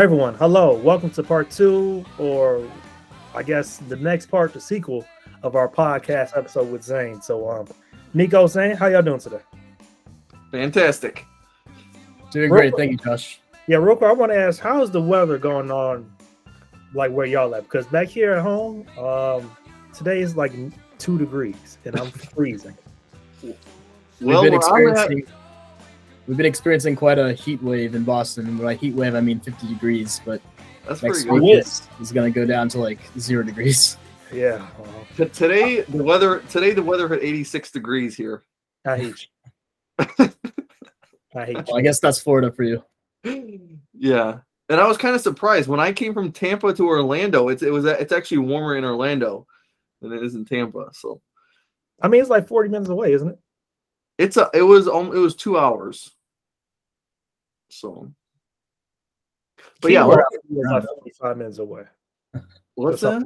Everyone, hello. Welcome to part two, or I guess the next part, the sequel of our podcast episode with Zain. So, um, Niko, Zain, how y'all doing today? Fantastic. Doing great. Thank you, Josh. Yeah, real quick, I want to ask, how's the weather going on, like where y'all at? Because back here at home, um, today is like two degrees, and I'm freezing. Well, we've been where I'm at- experiencing we've been experiencing quite a heat wave in Boston. And by heat wave, I mean 50 degrees. But that's next week is, is going to go down to like zero degrees. Yeah, well, Today the weather today the weather hit 86 degrees here. I hate you. I hate Well. I guess that's Florida for you. yeah. And I was kind of surprised when I came from Tampa to Orlando. It's it was it's actually warmer in Orlando than it is in Tampa. So I mean, it's like 40 minutes away, isn't it? It's a it was um, it was two hours. So, but yeah, Keyword we're- is like 45 minutes away. what's What's that?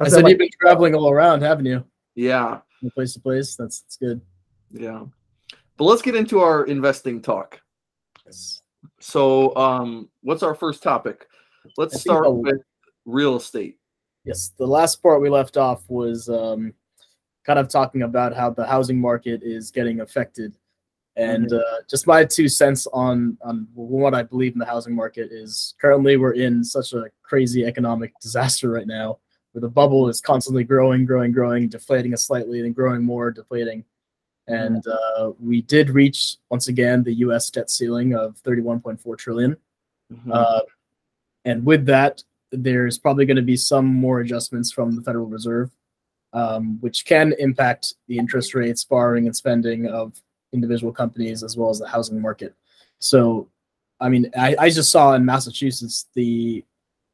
I, I said said, like, you've been traveling all around, haven't you? Yeah, From place to place. That's that's good. yeah. But let's get into our investing talk. Yes. So, um, what's our first topic? Let's I start with real estate. Yes, the last part we left off was um, kind of talking about how the housing market is getting affected, and uh, just my two cents on on what I believe in the housing market is currently we're in such a crazy economic disaster right now, where the bubble is constantly growing, growing, growing, deflating us slightly, then growing more, deflating, and uh, we did reach once again the U.S. debt ceiling of 31.4 trillion. Mhm. Uh, and with that, there's probably going to be some more adjustments from the Federal Reserve, um, which can impact the interest rates, borrowing, and spending of individual companies as well as the housing market. So, I mean, I, I just saw in Massachusetts the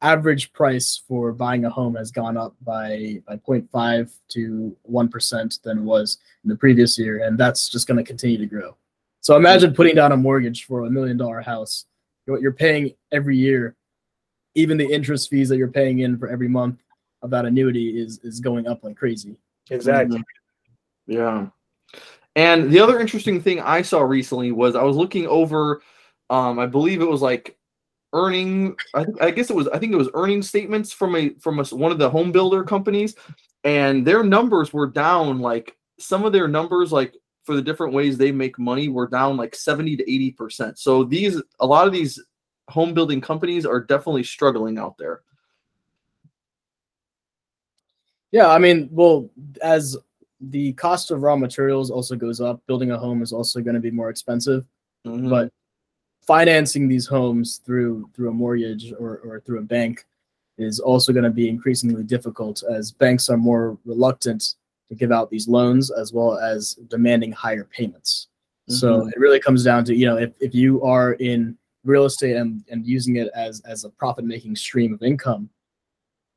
average price for buying a home has gone up by by 0.5 to 1% than it was in the previous year, and that's just going to continue to grow. So imagine putting down a mortgage for a million dollar house. What you're paying every year even the interest fees that you're paying in for every month of that annuity is is going up like crazy. exactly. Yeah. And the other interesting thing I saw recently was I was looking over, um, I believe it was like earning. I, I guess it was. I think it was earning statements from a from a, one of the home builder companies, and their numbers were down. Like some of their numbers, like for the different ways they make money, were down like seventy to eighty percent. So these a lot of these home building companies are definitely struggling out there. Yeah, I mean, well, as the cost of raw materials also goes up, building a home is also going to be more expensive. Mhm. But financing these homes through through a mortgage or, or through a bank is also going to be increasingly difficult as banks are more reluctant to give out these loans as well as demanding higher payments. So it really comes down to, you know, if, if you are in real estate and, and using it as as a profit making stream of income,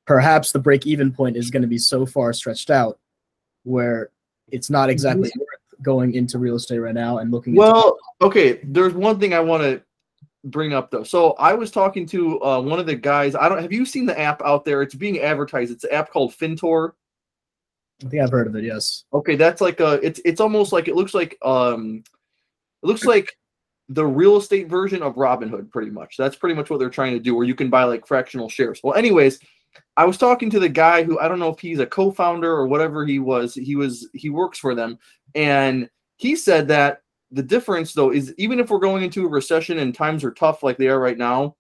perhaps the break even point is going to be so far stretched out where it's not exactly worth going into real estate right now and looking into Well, okay. There's one thing I want to bring up though. So I was talking to uh, one of the guys. I don't. Have you seen the app out there? It's being advertised. It's an app called Fintor. I think I've heard of it, yes. Okay, that's like a. It's it's almost like it looks like um, it looks like the real estate version of Robinhood, pretty much. That's pretty much what they're trying to do, where you can buy like fractional shares. Well, anyways, I was talking to the guy who I don't know if he's a co-founder or whatever he was. He was he works for them, and he said that the difference though is even if we're going into a recession and times are tough like they are right now,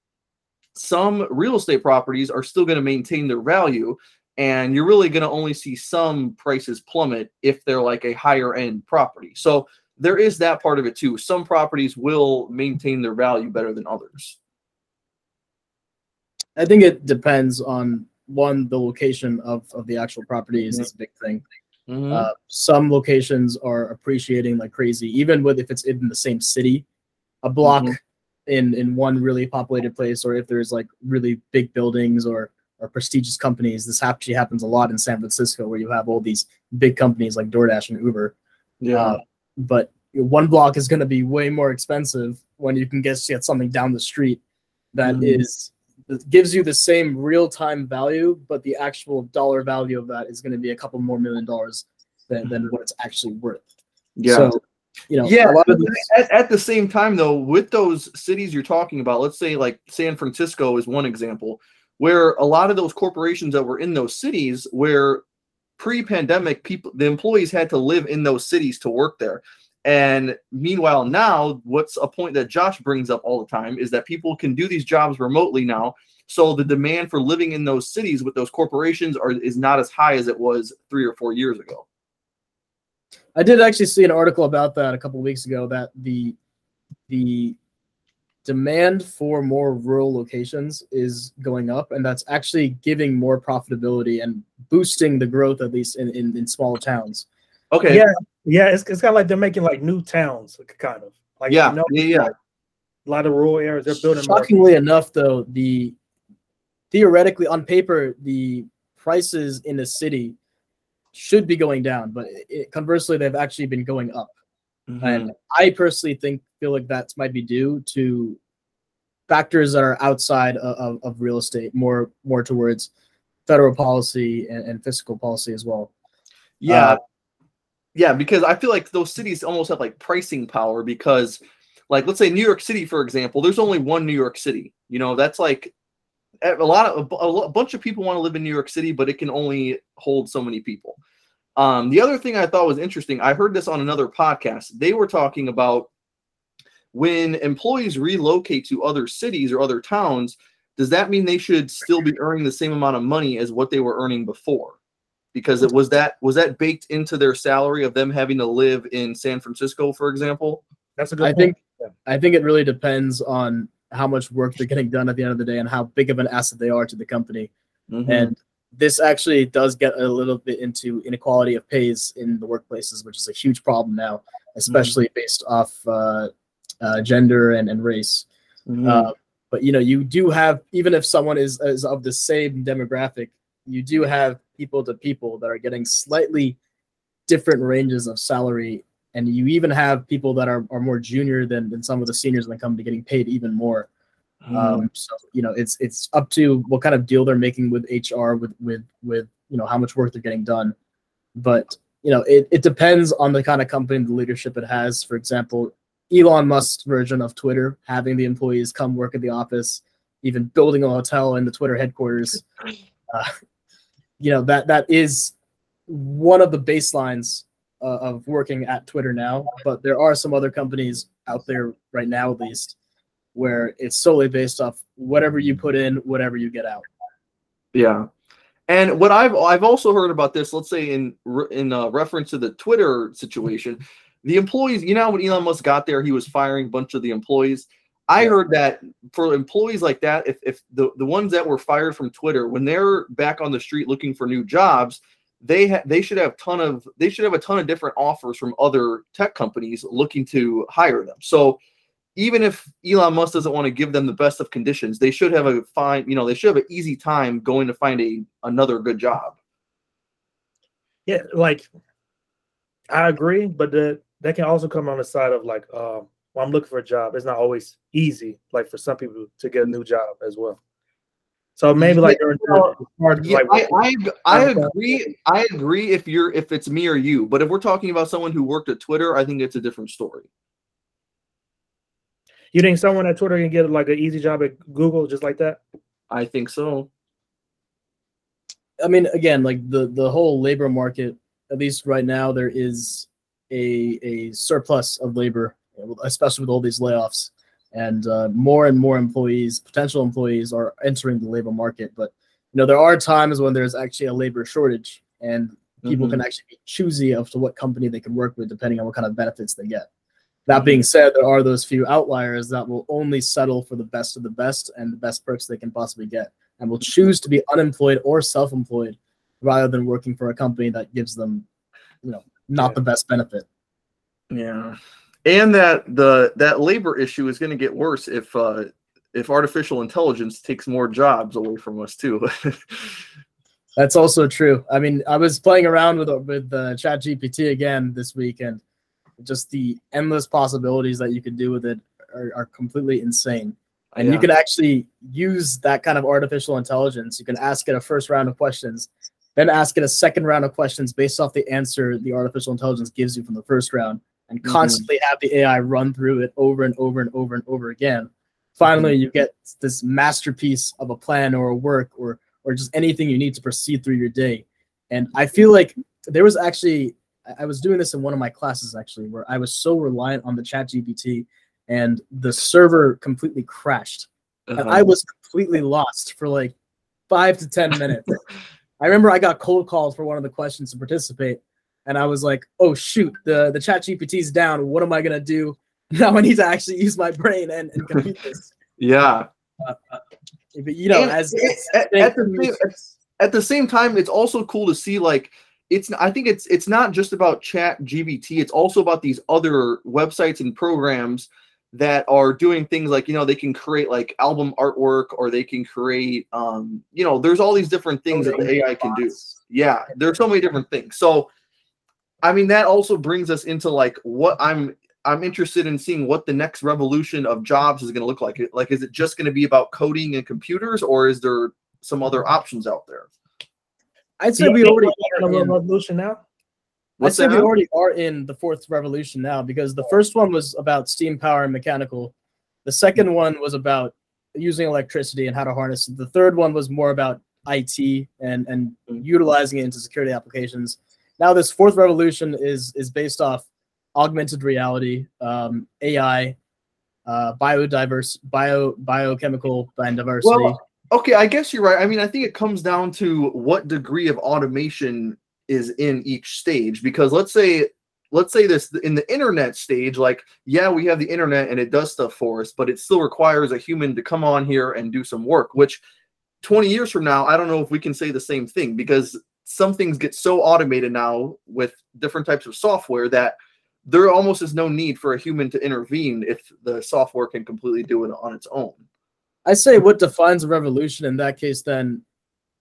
some real estate properties are still going to maintain their value and you're really going to only see some prices plummet if they're like a higher end property. So there is that part of it too. Some properties will maintain their value better than others. I think it depends on one, the location of, of the actual property is, is a big thing. Mhm. Uh, some locations are appreciating like crazy, even with if it's in the same city, a block Mhm. in in one really populated place, or if there's like really big buildings or or prestigious companies. This actually happens a lot in San Francisco, where you have all these big companies like DoorDash and Uber. yeah. Uh, but one block is going to be way more expensive when you can get get something down the street that Mhm. is that gives you the same real time value, but the actual dollar value of that is going to be a couple more million dollars than, than mm-hmm. what it's actually worth. yeah. So you know, yeah. a lot of these, At, at the same time, though, with those cities you're talking about, let's say like San Francisco is one example, where a lot of those corporations that were in those cities, where pre-pandemic people, the employees had to live in those cities to work there. And meanwhile, now what's a point that Josh brings up all the time is that people can do these jobs remotely now. So the demand for living in those cities with those corporations are is not as high as it was three or four years ago. I did actually see an article about that a couple of weeks ago that the the demand for more rural locations is going up and that's actually giving more profitability and boosting the growth at least in, in, in small towns Okay. Yeah, yeah. It's, it's kind of like they're making like new towns, kind of like Yeah. you know, yeah. Yeah. a lot of rural areas. They're building. more- shockingly enough though the theoretically on paper the prices in the city should be going down but it, conversely they've actually been going up Mm-hmm. and i personally think feel like that might be due to factors that are outside of, of, of real estate more more towards federal policy and, and fiscal policy as well Yeah. Uh, yeah, because I feel like those cities almost have like pricing power because like let's say New York City for example, there's only one New York City. You know, that's like a lot of a, bunch of people want to live in New York City, but it can only hold so many people. Um, the other thing I thought was interesting, I heard this on another podcast. They were talking about when employees relocate to other cities or other towns, does that mean they should still be earning the same amount of money as what they were earning before? Because it was that was that baked into their salary of them having to live in San Francisco, for example? That's a good. I point. think I think it really depends on how much work they're getting done at the end of the day and how big of an asset they are to the company. Mhm. And this actually does get a little bit into inequality of pays in the workplaces, which is a huge problem now, especially based off uh, uh, gender and, and race. Mhm. Uh, but you know, you do have even if someone is is of the same demographic, you do have people to people that are getting slightly different ranges of salary, and you even have people that are, are more junior than, than some of the seniors in the company getting paid even more. Mm-hmm. Um, so you know, it's it's up to what kind of deal they're making with HR, with with with you know how much work they're getting done. But you know, it, it depends on the kind of company the leadership it has. For example, Elon Musk's version of Twitter, having the employees come work at the office, even building a hotel in the Twitter headquarters. Uh, you know that that is one of the baselines uh, of working at Twitter now. But there are some other companies out there right now, at least, where it's solely based off whatever you put in, whatever you get out. Yeah. And what I've I've also heard about this, let's say in in uh, reference to the Twitter situation, the employees, you know, when Elon Musk got there, he was firing a bunch of the employees. I heard that for employees like that, if if the the ones that were fired from Twitter, when they're back on the street looking for new jobs, they ha- they should have ton of they should have a ton of different offers from other tech companies looking to hire them. So even if Elon Musk doesn't want to give them the best of conditions, they should have a fine, you know, they should have an easy time going to find a another good job. Yeah, like I agree, but the that can also come on the side of like, um, well, I'm looking for a job. It's not always easy, like for some people to get a new job as well. So maybe like during well, hard Yeah, like, I, I I agree. I agree if you're if it's me or you, but if we're talking about someone who worked at Twitter, I think it's a different story. you think someone at Twitter can get like an easy job at Google just like that? I think so. I mean, again, like the the whole labor market, at least right now, there is a a surplus of labor, especially with all these layoffs, and uh, more and more employees, potential employees, are entering the labor market. But you know, there are times when there's actually a labor shortage, and people Mhm. can actually be choosy as to what company they can work with, depending on what kind of benefits they get. That being said, there are those few outliers that will only settle for the best of the best and the best perks they can possibly get and will choose to be unemployed or self-employed rather than working for a company that gives them, you know, not Yeah. the best benefit. Yeah, and that the that labor issue is going to get worse if uh if artificial intelligence takes more jobs away from us too. That's also true. I mean, I was playing around with with uh, Chat GPT again this week, and just the endless possibilities that you can do with it are, are completely insane. And Yeah. you can actually use that kind of artificial intelligence. You can ask it a first round of questions, then ask it a second round of questions based off the answer the artificial intelligence gives you from the first round, and Mhm. constantly have the AI run through it over and over and over and over again. Finally, you get this masterpiece of a plan or a work or or just anything you need to proceed through your day. And I feel like there was actually I- was doing this in one of my classes actually where I was so reliant on the chat GPT and the server completely crashed Uh-huh. I was completely lost for like five to ten minutes. I remember I got cold called for one of the questions to participate, and I was like, "Oh shoot, the the Chat GPT's down. What am I gonna do now? I need to actually use my brain and, and compute this." yeah. But you know, And as, at, at the same, at, at the same time, it's also cool to see like it's. I think it's it's not just about Chat GPT. It's also about these other websites and programs that are doing things like you know they can create like album artwork or they can create um you know there's all these different things that the AI can do. Yeah, there's so many different things. So, I mean, that also brings us into like what I'm I'm interested in seeing what the next revolution of jobs is going to look like. Like, is it just going to be about coding and computers, or is there some other options out there? I'd say we already are in, revolution now. I'd What's say we already are in the fourth revolution now because the first one was about steam power and mechanical. The second one was about using electricity and how to harness it. The third one was more about IT and and Mhm. utilizing it into security applications. Now this fourth revolution is is based off augmented reality, um, AI, uh, biodiverse, bio biochemical diversity. Well, okay, I guess you're right. I mean, I think it comes down to what degree of automation is in each stage. Because let's say, let's say this in the internet stage, like, yeah, we have the internet and it does stuff for us, but it still requires a human to come on here and do some work. Which, 20 years from now, I don't know if we can say the same thing because some things get so automated now with different types of software that there almost is no need for a human to intervene if the software can completely do it on its own. I say what defines a revolution in that case, then,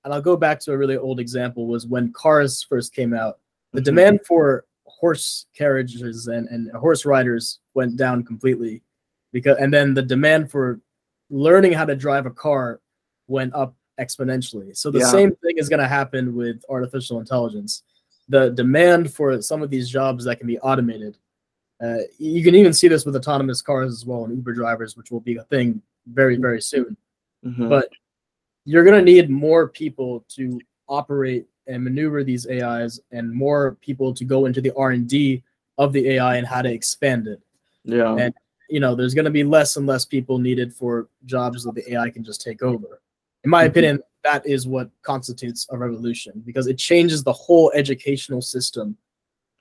and I'll go back to a really old example, was when cars first came out. The Mhm. demand for horse carriages and, and horse riders went down completely because and then the demand for learning how to drive a car went up exponentially. So the Yeah. same thing is going to happen with artificial intelligence. The demand for some of these jobs that can be automated. Uh, you can even see this with autonomous cars as well and Uber drivers, which will be a thing very, very soon Mhm. but you're going to need more people to operate and maneuver these AIs and more people to go into the R&D of the AI and how to expand it. yeah. and- You know, there's going to be less and less people needed for jobs that the AI can just take over. In my Mhm. opinion, that is what constitutes a revolution because it changes the whole educational system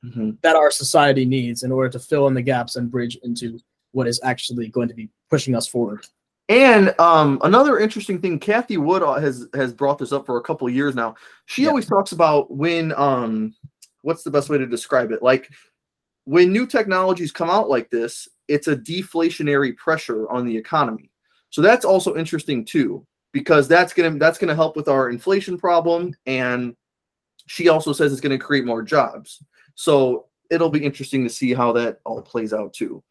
Mhm. that our society needs in order to fill in the gaps and bridge into what is actually going to be pushing us forward. And um, another interesting thing, Cathie Wood uh, has has brought this up for a couple of years now. She Yeah. always talks about when um, what's the best way to describe it? Like when new technologies come out like this, it's a deflationary pressure on the economy. So that's also interesting too, because that's gonna that's gonna help with our inflation problem. And she also says it's gonna create more jobs. So it'll be interesting to see how that all plays out too.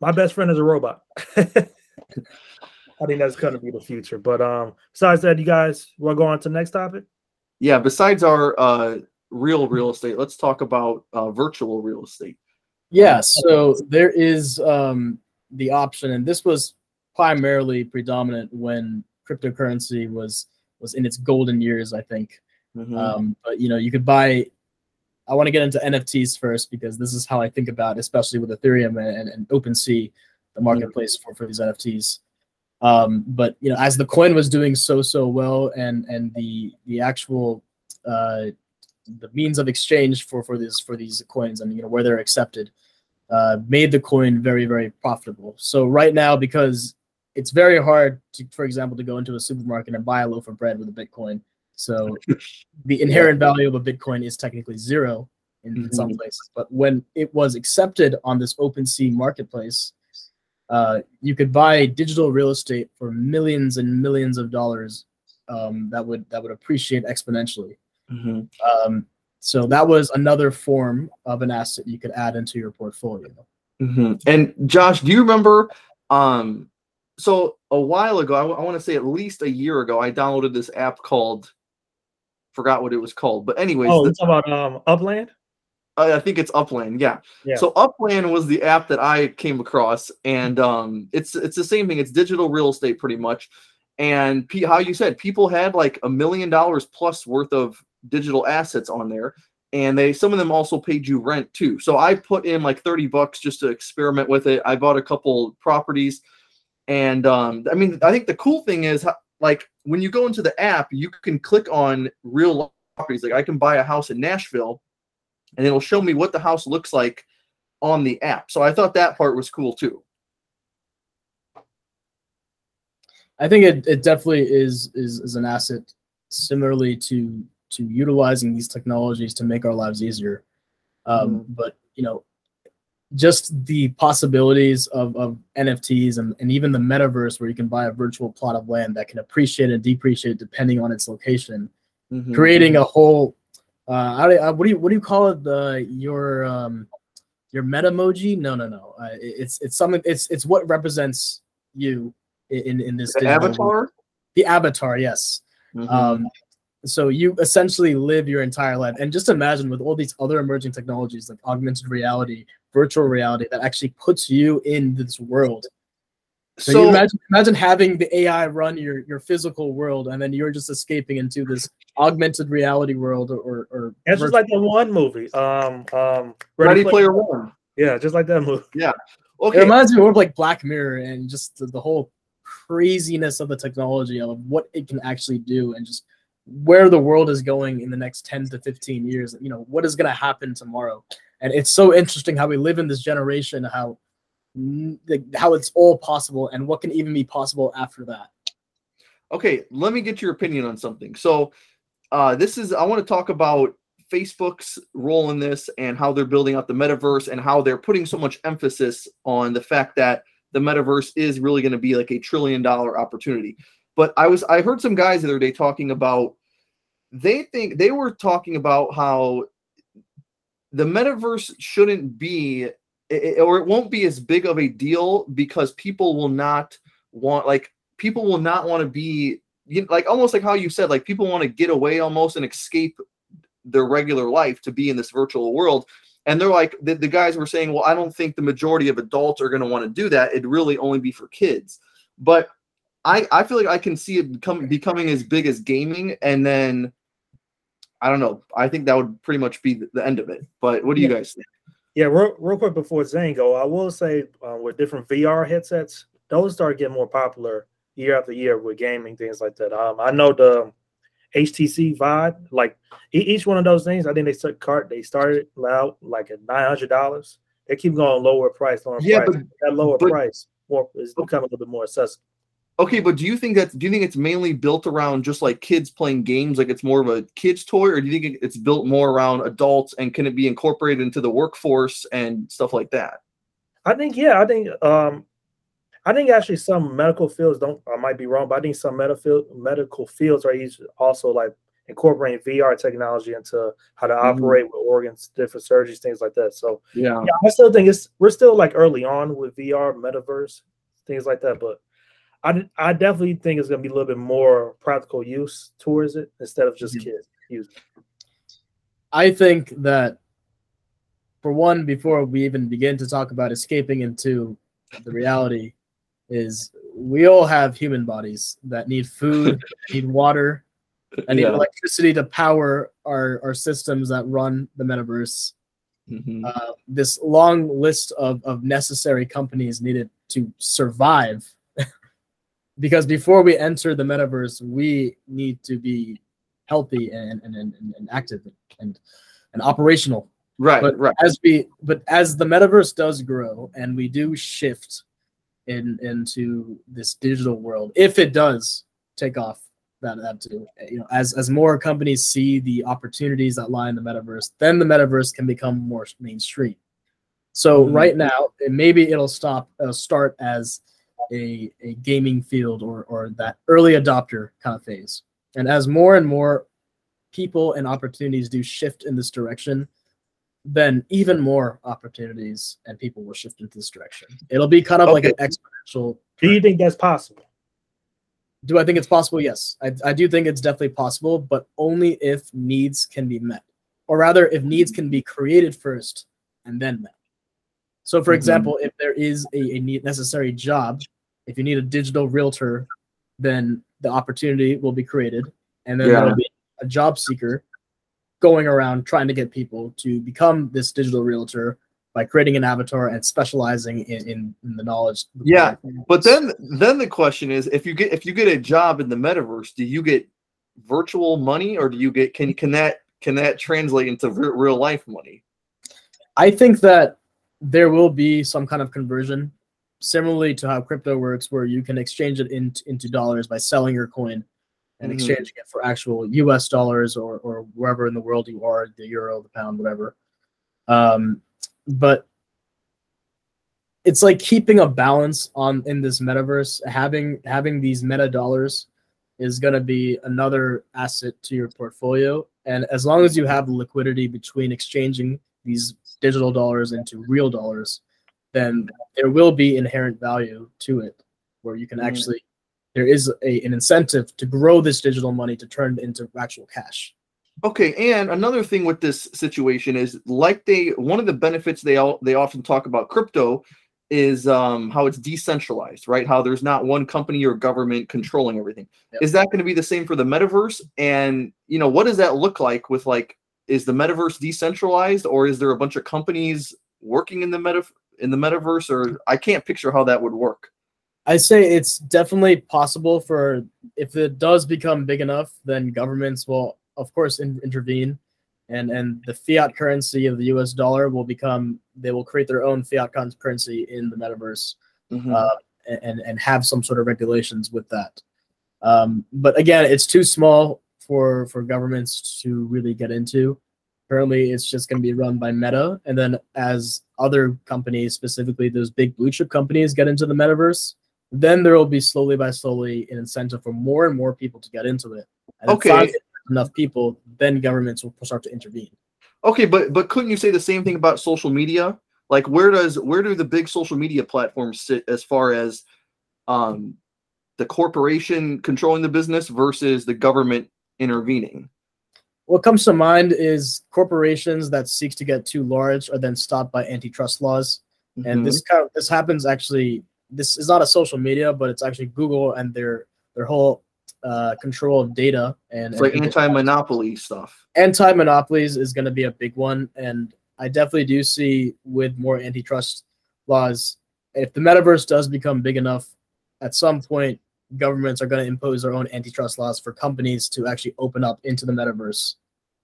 My best friend is a robot. I think that's going to be the future. But um, besides that, you guys want to go on to the next topic? yeah besides our uh real real estate let's talk about uh virtual real estate Yeah, so there is um, the option, and this was primarily predominant when cryptocurrency was was in its golden years, I think. Mhm. Um, but you know, you could buy. I want to get into NFTs first because this is how I think about, it, especially with Ethereum and, and OpenSea, the marketplace for, for these NFTs. Um, but you know, as the coin was doing so so well, and and the the actual uh, the means of exchange for for these for these coins and you know where they're accepted uh, made the coin very very profitable. So right now, because it's very hard to, for example, to go into a supermarket and buy a loaf of bread with a Bitcoin. So the inherent value of a Bitcoin is technically zero in, in some places. But when it was accepted on this OpenSea marketplace, uh, you could buy digital real estate for millions and millions of dollars um, that would that would appreciate exponentially. Mhm. Um, so that was another form of an asset you could add into your portfolio. Mhm. and josh do you remember um so a while ago i, want to say at least a year ago i downloaded this app called forgot what it was called but anyways Oh, the- about um, Upland? I think it's Upland. Yeah. Yeah. So Upland was the app that I came across, and um, it's it's the same thing. It's digital real estate pretty much. And P- how you said people had like a million dollars plus worth of digital assets on there, and they some of them also paid you rent too. So I put in like thirty bucks just to experiment with it. I bought a couple properties, and um, I mean I think the cool thing is like when you go into the app, you can click on real properties. Like I can buy a house in Nashville and it'll show me what the house looks like on the app. So I thought that part was cool too. I think it, it definitely is, is is an asset similarly to to utilizing these technologies to make our lives easier. Um, Mhm. But you know, just the possibilities of, of NFTs and, and even the metaverse where you can buy a virtual plot of land that can appreciate and depreciate depending on its location, Mhm. creating a whole uh, do, uh, what do you what do you call it? The your um your metamoji no no no. Uh, it- it's it's something it's it's what represents you in in this The avatar. the avatar yes. Mhm. um so you essentially live your entire life. And just imagine with all these other emerging technologies like augmented reality virtual reality that actually puts you in this world so, you so imagine, imagine having the AI run your, your physical world, and then you're just escaping into this augmented reality world, or, or, or It's just like that one movie. Um, um, Ready Player One. Yeah, just like that movie. Yeah. It reminds me more of like Black Mirror and just the, the whole craziness of the technology of what it can actually do, and just where the world is going in the next 10 to 15 years. You know, what is going to happen tomorrow? And it's so interesting how we live in this generation, how how it's all possible, and what can even be possible after that. Okay, let me get your opinion on something. So, uh, this is I want to talk about Facebook's role in this and how they're building out the metaverse and how they're putting so much emphasis on the fact that the metaverse is really going to be like a trillion dollar opportunity. But I was I heard some guys the other day talking about they think they were talking about how the metaverse shouldn't be it- or it won't be as big of a deal because people will not want like people will not want to be you, like almost like how you said like people want to get away almost and escape their regular life to be in this virtual world. And they're like the, the guys were saying well i don't think the majority of adults are going to want to do that. It'd really only be for kids. But i i feel like i can see it become, becoming as big as gaming and then i don't know i think that would pretty much be the, end of it but what do you guys think Yeah, real, real quick before Zango, I will say uh, with different VR headsets, those start getting more popular year after year with gaming things like that. Um, I know the HTC Vive, like e- each one of those things, I think they start cart they started out like at nine hundred dollars. They keep going lower price, lower Yeah, price. but- that lower but- price more is becoming a little bit more accessible. Okay, but do you think that's do you think it's mainly built around just like kids playing games, like it's more of a kids toy, or do you think it's built more around adults and can it be incorporated into the workforce and stuff like that? I think yeah, I think um I think actually some medical fields don't I might be wrong, but I think some medical medical fields are also like incorporating VR technology into how to Mhm. operate with organs, different surgeries, things like that. So Yeah. yeah, I still think it's we're still like early on with VR, metaverse, things like that. But I I definitely think it's gonna be a little bit more practical use towards it instead of just Mhm. kids use. I think that for one, before we even begin to talk about escaping into the reality, is we all have human bodies that need food, need water, and need electricity to power our, our systems that run the metaverse. Mhm. Uh, this long list of, of necessary companies needed to survive. Because before we enter the metaverse, we need to be healthy and, and, and, and active and, and operational Right, but right. as we but as the metaverse does grow and we do shift in into this digital world if it does take off that that too you know as as more companies see the opportunities that lie in the metaverse then the metaverse can become more mainstream so Mhm. right now it- maybe it'll stop it'll start as a, a gaming field or or that early adopter kind of phase and as more and more people and opportunities do shift in this direction then even more opportunities and people will shift into this direction. It'll be kind of like an exponential. Do you think that's possible? Do I think it's possible? Yes, I, I do think it's definitely possible, but only if needs can be met. or rather, if needs can be created first and then met. So, for Mhm. example, if there is a, a need- necessary job, if you need a digital realtor, then the opportunity will be created, and then Yeah. there'll be a job seeker going around trying to get people to become this digital realtor by creating an avatar and specializing in, in, in the knowledge. Yeah, But then then the question is if you get if you get a job in the metaverse, do you get virtual money or do you get can can that can that translate into re- real life money? I think that there will be some kind of conversion, similarly to how crypto works, where you can exchange it in, into dollars by selling your coin and Mhm. exchanging it for actual US dollars or, or wherever in the world you are, the euro, the pound, whatever. Um, but it's like keeping a balance on in this metaverse. Having having these meta dollars is going to be another asset to your portfolio, and as long as you have liquidity between exchanging these digital dollars into real dollars, then there will be inherent value to it, where you can Mhm. actually there is a, an incentive to grow this digital money to turn it into actual cash. Okay, and another thing with this situation is like they one of the benefits they all they often talk about crypto is um, how it's decentralized, right? How there's not one company or government controlling everything. Yep. Is that going to be the same for the metaverse? And you know, what does that look like with like is the metaverse decentralized or is there a bunch of companies working in the meta in the metaverse or I can't picture how that would work. I say it's definitely possible for if it does become big enough, then governments will, of course, in, intervene, and and the fiat currency of the U.S. dollar will become. They will create their own fiat currency in the metaverse, Mhm. uh, and and have some sort of regulations with that. Um, but again, it's too small for for governments to really get into. Currently, it's just going to be run by Meta, and then as other companies, specifically those big blue chip companies, get into the metaverse, then there will be slowly by slowly an incentive for more and more people to get into it. And Okay. enough people, then governments will start to intervene. Okay, but but couldn't you say the same thing about social media? Like where does where do the big social media platforms sit as far as um the corporation controlling the business versus the government intervening? What comes to mind is corporations that seek to get too large are then stopped by antitrust laws. Mhm. And this kind of, this happens actually. This is not a social media, but it's actually Google and their their whole uh, control of data and, it's like and anti-monopoly stuff. anti monopolies is going to be a big one, and I definitely do see with more antitrust laws, if the metaverse does become big enough, at some point governments are going to impose their own antitrust laws for companies to actually open up into the metaverse.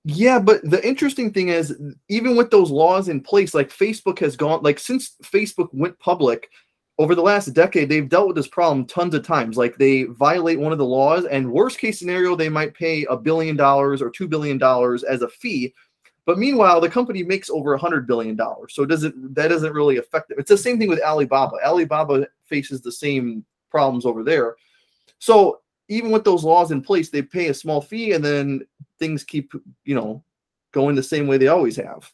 Yeah, but the interesting thing is, even with those laws in place, like Facebook has gone, like since Facebook went public over the last decade, they've dealt with this problem tons of times. Like they violate one of the laws, and worst case scenario, they might pay a billion dollars or two billion dollars as a fee. But meanwhile, the company makes over a hundred billion dollars, so does it that doesn't really affect them. It's the same thing with Alibaba. Alibaba faces the same problems over there. So even with those laws in place, they pay a small fee, and then things keep you know going the same way they always have.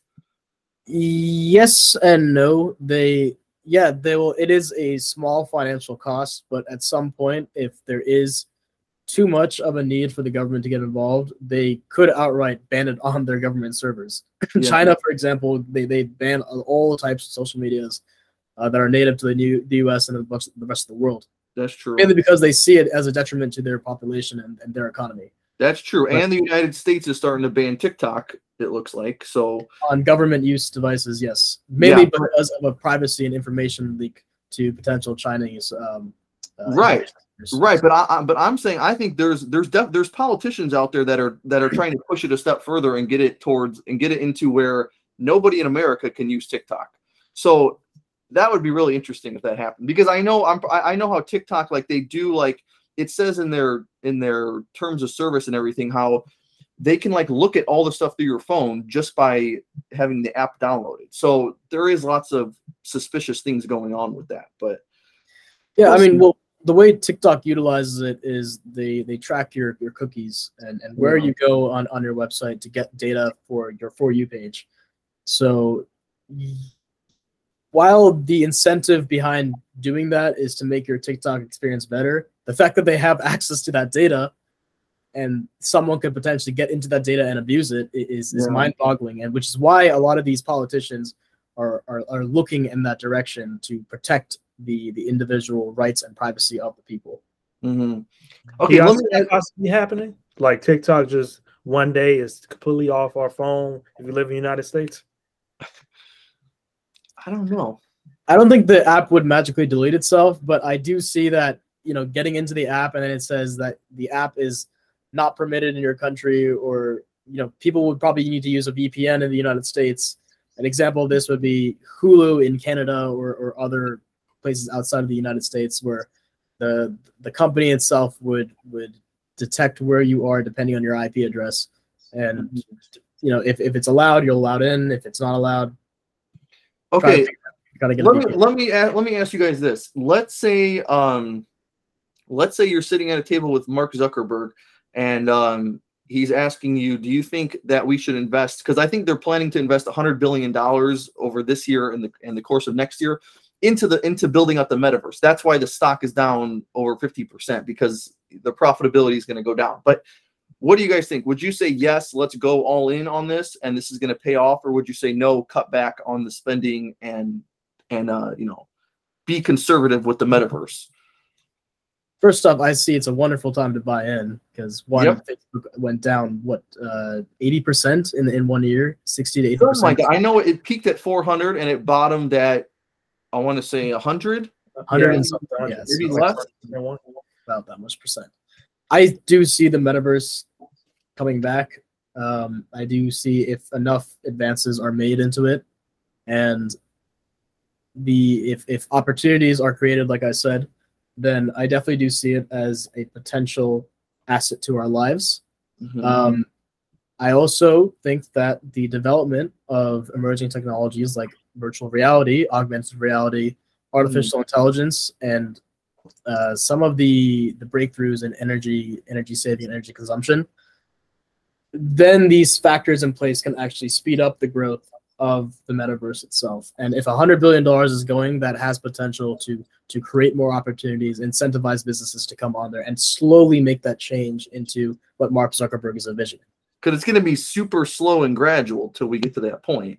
Yes and no. They yeah, they will it is a small financial cost, but at some point if there is too much of a need for the government to get involved, they could outright ban it on their government servers. Yeah. China, for example, they, they ban all types of social medias uh, that are native to the new the US and the rest the rest of the world. That's true. Mainly because they see it as a detriment to their population and, and their economy. That's true. But- And the United States is starting to ban TikTok. It looks like so. On government use devices, yes. Mainly Yeah. because of a privacy and information leak to potential Chinese um, uh, Right. Right, but I, I but I'm saying I think there's there's def, there's politicians out there that are that are trying to push it a step further and get it towards and get it into where nobody in America can use TikTok. So that would be really interesting if that happened because I know I'm I know how TikTok like they do like it says in their in their terms of service and everything how they can like look at all the stuff through your phone just by having the app downloaded. So there is lots of suspicious things going on with that, but Yeah, I mean, well, the way TikTok utilizes it is they they track your your cookies and and where Yeah. you go on on your website to get data for your for you page. So while the incentive behind doing that is to make your TikTok experience better, the fact that they have access to that data and someone could potentially get into that data and abuse it is, is, is Yeah. mind-boggling and which is why a lot of these politicians are, are are looking in that direction to protect the the individual rights and privacy of the people hmm Okay, Okay, let let me. that possibly happening. Like TikTok just one day is completely off our phone if you live in the United States. I don't know. I don't think the app would magically delete itself, but I do see that you know getting into the app and then it says that the app is not permitted in your country, or you know people would probably need to use a VPN in the United States. An example of this would be Hulu in Canada or, or other places outside of the United States where the the company itself would would detect where you are depending on your IP address, and mm-hmm. you know if, if it's allowed, you're allowed in. If it's not allowed, Okay, gotta get let me let me a- let me ask you guys this. Let's say um, let's say you're sitting at a table with Mark Zuckerberg, and um, he's asking you, do you think that we should invest? Because I think they're planning to invest 100 billion dollars over this year and the in the course of next year into the into building up the metaverse. That's why the stock is down over 50 percent because the profitability is going to go down. But what do you guys think? Would you say yes, let's go all in on this and this is going to pay off, or would you say no, cut back on the spending and and uh, you know, be conservative with the metaverse? First off, I see it's a wonderful time to buy in because one Yep. Facebook went down what uh, eighty percent in in one year, sixty to eighty Oh my percent. god! I know it peaked at 400 and it bottomed at I want to say 100. Hundred Yeah, and something, something yeah, maybe so less. like about that much percent. I do see the metaverse coming back. Um, I do see if enough advances are made into it, and the if if opportunities are created, like I said, then I definitely do see it as a potential asset to our lives. Mhm. Um, I also think that the development of emerging technologies like virtual reality, augmented reality, artificial intelligence, and uh, some of the the breakthroughs in energy, energy saving, energy consumption, then these factors in place can actually speed up the growth of the metaverse itself. And if hundred billion dollars is going, that has potential to to create more opportunities, incentivize businesses to come on there, and slowly make that change into what Mark Zuckerberg is envisioning. because it's going to be super slow and gradual till we get to that point.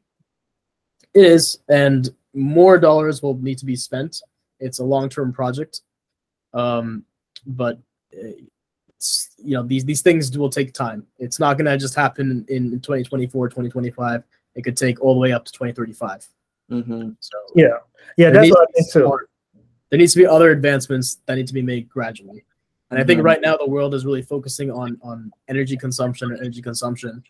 It is, and more dollars will need to be spent. It's a long-term project, um, but uh, it's, you know these these things will take time. It's not going to just happen in, in 2024, 2025. It could take all the way up to 2035. hmm So Yeah, yeah, there that's needs what I to be think too. smart- There needs to be other advancements that need to be made gradually. And I think Mhm. right now the world is really focusing on on energy consumption and energy consumption,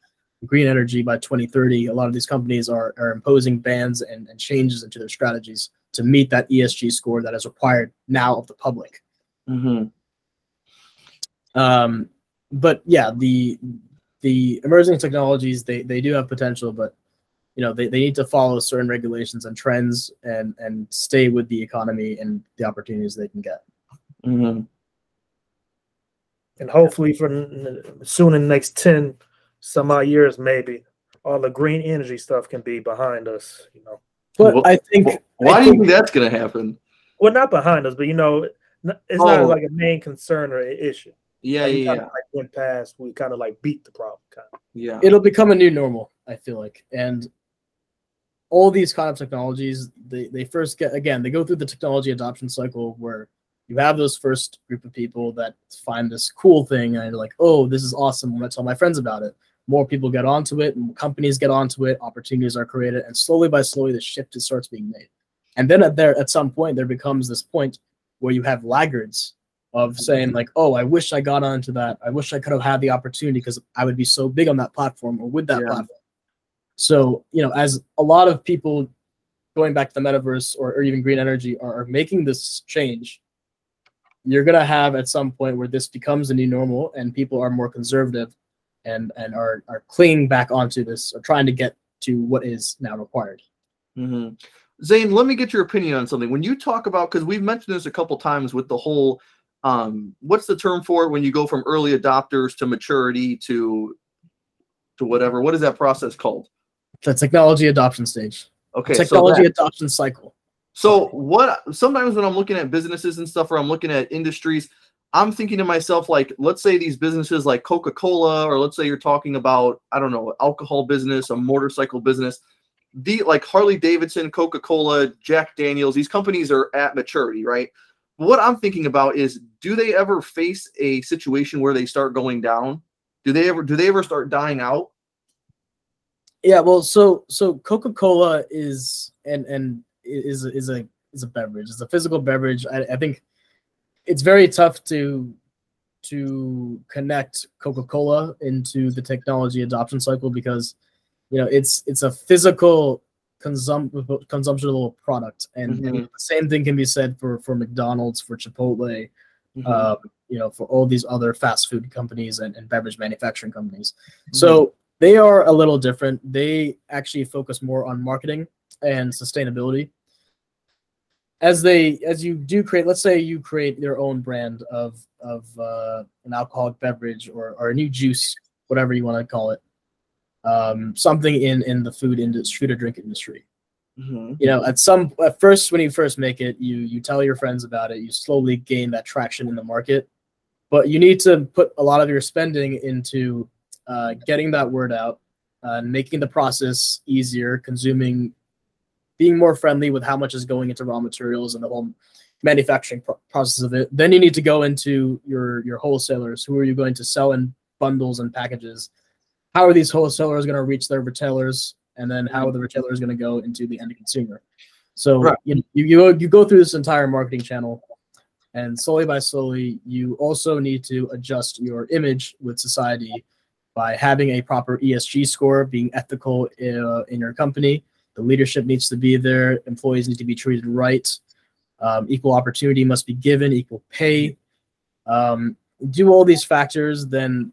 green energy by 2030. A lot of these companies are, are imposing bans and, and changes into their strategies to meet that ESG score that is required now of the public. hmm Um, but yeah, the the emerging technologies they, they do have potential, but you know they, they need to follow certain regulations and trends and and stay with the economy and the opportunities they can get. hmm and hopefully for soon in the next 10 some odd years maybe all the green energy stuff can be behind us you know But Well- I think Why I do you think- think that's going to happen? well not behind us but you know it's Oh. not like a main concern or a issue Yeah, Like, yeah, kinda, yeah. like went past we kind of like beat the problem kind of. yeah. it'll become a new normal i feel like and all these kind of technologies they, they first get again they go through the technology adoption cycle where you have those first group of people that find this cool thing and they're like oh this is awesome i'm going to tell my friends about it more people get onto it and companies get onto it opportunities are created and slowly by slowly the shift just starts being made and then at there at some point there becomes this point where you have laggards of saying like oh i wish i got onto that i wish i could have had the opportunity because i would be so big on that platform or with that Yeah. platform so you know as a lot of people going back to the metaverse or, or even green energy are, are making this change you're going to have at some point where this becomes a new normal and people are more conservative and and are are clinging back onto this or trying to get to what is now required hmm Zain, let me get your opinion on something. When you talk about, because we've mentioned this a couple times with the whole, um, what's the term for it when you go from early adopters to maturity to, to whatever? What is that process called? the technology adoption stage Okay, so technology that- adoption cycle So what sometimes when I'm looking at businesses and stuff or I'm looking at industries, I'm thinking to myself, like, let's say these businesses like Coca Cola, or let's say you're talking about, I don't know, alcohol business, a motorcycle business, the like Harley Davidson, Coca Cola, Jack Daniels, these companies are at maturity, right? What I'm thinking about is, do they ever face a situation where they start going down? Do they ever do they ever start dying out? Yeah, well, so so Coca Cola is and and is is a is a beverage. It's a physical beverage. I, I think it's very tough to to connect Coca-Cola into the technology adoption cycle because you know it's it's a physical consum- consumptionable product and, mm-hmm. and, the same thing can be said for for McDonald's for Chipotle mm-hmm. uh, you know for all these other fast food companies and, and beverage manufacturing companies mm-hmm. so they are a little different they actually focus more on marketing and sustainability as they as you do create let's say you create your own brand of of uh, an alcoholic beverage or, or a new juice whatever you want to call it um, something in in the food industry food or drink industry mm-hmm. you know at some at first when you first make it you you tell your friends about it you slowly gain that traction in the market but you need to put a lot of your spending into uh, getting that word out uh, making the process easier consuming being more friendly with how much is going into raw materials and the whole manufacturing pro- process of it. Then you need to go into your your wholesalers. Who are you going to sell in bundles and packages? How are these wholesalers going to reach their retailers? And then how are the retailers going to go into the end consumer? So right. you, you you you go through this entire marketing channel, and slowly by slowly, you also need to adjust your image with society by having a proper ESG score, being ethical uh, in your company, the leadership needs to be there. Employees need to be treated right. Um, equal opportunity must be given. Equal pay. Um, do all these factors, then,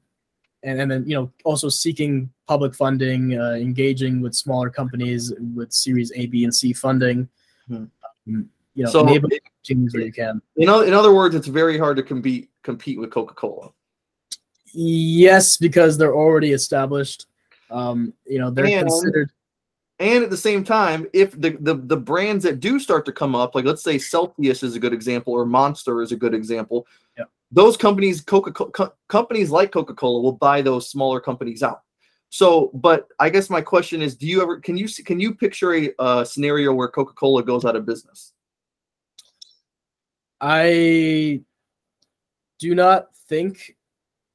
and, and then you know also seeking public funding, uh, engaging with smaller companies with Series A, B, and C funding. Hmm. Um, you know, so enable opportunities where you can. You know, in other words, it's very hard to compete compete with Coca Cola. Yes, because they're already established. Um, you know, they're and, considered and at the same time, if the, the the brands that do start to come up, like let's say Celsius is a good example, or Monster is a good example, yeah. Those companies, Coca co- companies like Coca Cola, will buy those smaller companies out. So, but I guess my question is, do you ever can you can you picture a uh, scenario where Coca Cola goes out of business? I do not think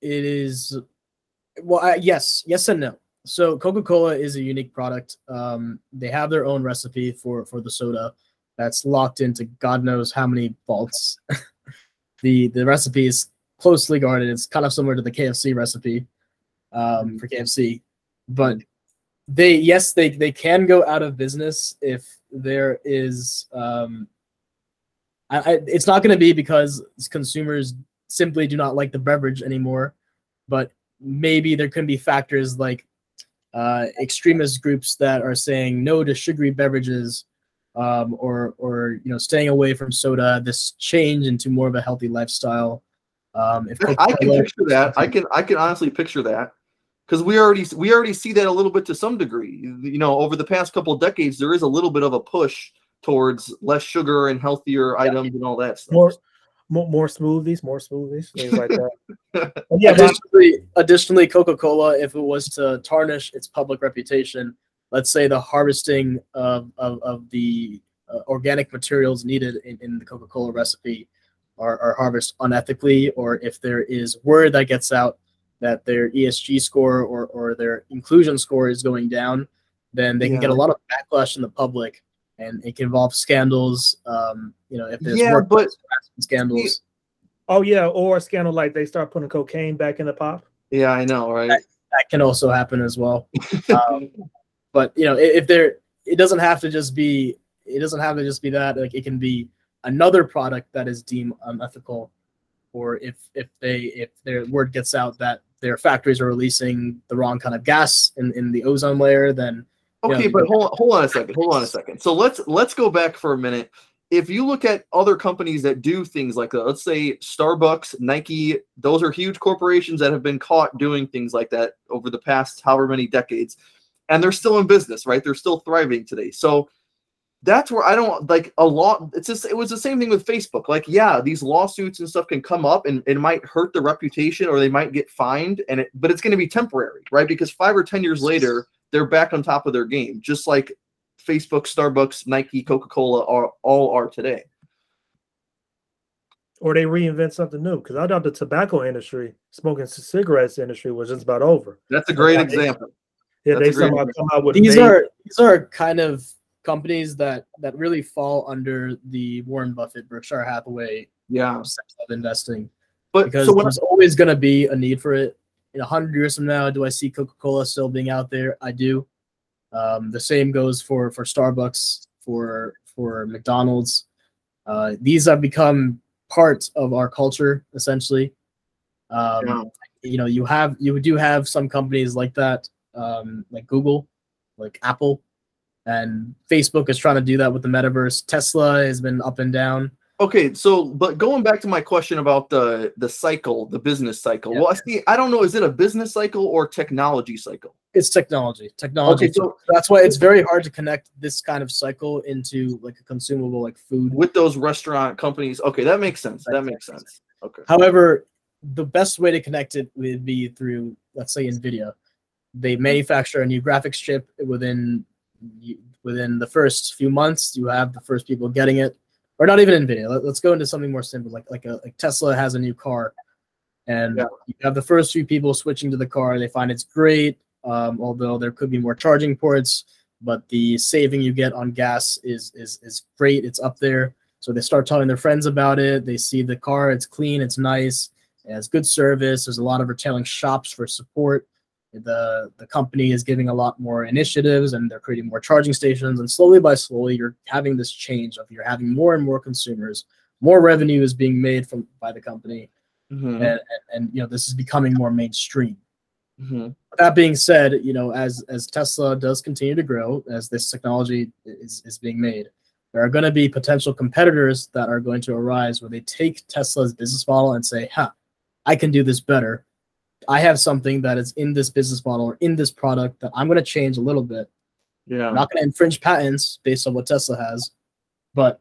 it is. Well, I, yes, yes, and no so Coca-Cola is a unique product. Um, they have their own recipe for for the soda that's locked into God knows how many vaults. the the recipe is closely guarded. It's kind of similar to the KFC recipe um, for KFC, but they yes they they can go out of business if there is. Um, I, I, it's not going to be because consumers simply do not like the beverage anymore, but maybe there can be factors like uh, extremist groups that are saying no to sugary beverages um, or or you know staying away from soda this change into more of a healthy lifestyle um, if i can picture that i can i can honestly picture that because we already we already see that a little bit to some degree you know over the past couple of decades there is a little bit of a push towards less sugar and healthier yeah. items and all that stuff more more, more smoothies, more smoothies, things like that. yeah. Additionally, additionally, Coca Cola, if it was to tarnish its public reputation, let's say the harvesting of of, of the uh, organic materials needed in, in the Coca Cola recipe are, are harvested unethically, or if there is word that gets out that their ESG score or, or their inclusion score is going down, then they yeah. can get a lot of backlash in the public and it can involve scandals. Um, you know, if there's yeah, but scandals. Oh yeah, or a scandal like they start putting cocaine back in the pop. Yeah, I know, right? That, that can also happen as well. um, but you know, if, there, it doesn't have to just be. It doesn't have to just be that. Like it can be another product that is deemed unethical, or if if they if their word gets out that their factories are releasing the wrong kind of gas in, in the ozone layer, then Okay, yeah. but hold on, hold on a second. Hold on a second. So let's let's go back for a minute. If you look at other companies that do things like that, let's say Starbucks, Nike, those are huge corporations that have been caught doing things like that over the past however many decades, and they're still in business, right? They're still thriving today. So that's where I don't like a lot. It's just it was the same thing with Facebook. Like, yeah, these lawsuits and stuff can come up and it might hurt the reputation or they might get fined, and it but it's going to be temporary, right? Because five or ten years later, they're back on top of their game, just like Facebook, Starbucks, Nike, Coca Cola are all are today. Or they reinvent something new. Because I thought the tobacco industry, smoking cigarettes industry, was just about over. That's a great example. Yeah, That's they a great somehow come out with these vape- are these are kind of companies that that really fall under the Warren Buffett, Berkshire Hathaway Yeah, sense of investing but because so when there's always going to be a need for it. In a hundred years from now, do I see Coca-Cola still being out there? I do. Um, the same goes for for Starbucks, for for McDonald's. Uh, these have become part of our culture essentially. Um, Yeah. You know, you have you do have some companies like that, um, like Google, like Apple, and Facebook is trying to do that with the metaverse. Tesla has been up and down. Okay, so but going back to my question about the the cycle, the business cycle. Yeah. Well, I see. I don't know. Is it a business cycle or technology cycle? It's technology. Technology. Okay, so That's why it's very hard to connect this kind of cycle into like a consumable like food. with those restaurant companies, okay, that makes sense. That Makes makes sense. sense. Okay. However, the best way to connect it would be through, let's say, NVIDIA. They manufacture a new graphics chip within within the first few months. You have the first people getting it, or not even NVIDIA. Let, us go into something more simple, like like a like Tesla has a new car, and Yeah. you have the first few people switching to the car. They find it's great, um, although there could be more charging ports, but the saving you get on gas is is is great. It's up there. So they start telling their friends about it. They see the car, it's clean, it's nice, it has good service. There's a lot of retailing shops for support. The the company is giving a lot more initiatives and they're creating more charging stations. And slowly by slowly, you're having this change of you're having more and more consumers, more revenue is being made from by the company, Mhm, and, and, and you know this is becoming more mainstream mhm. that being said, you know, as as Tesla does continue to grow, as this technology is, is being made, there are going to be potential competitors that are going to arise where they take Tesla's business model and say, "Ha, I can do this better. I have something that is in this business model or in this product that I'm going to change a little bit. Yeah. I'm not going to infringe patents based on what Tesla has, but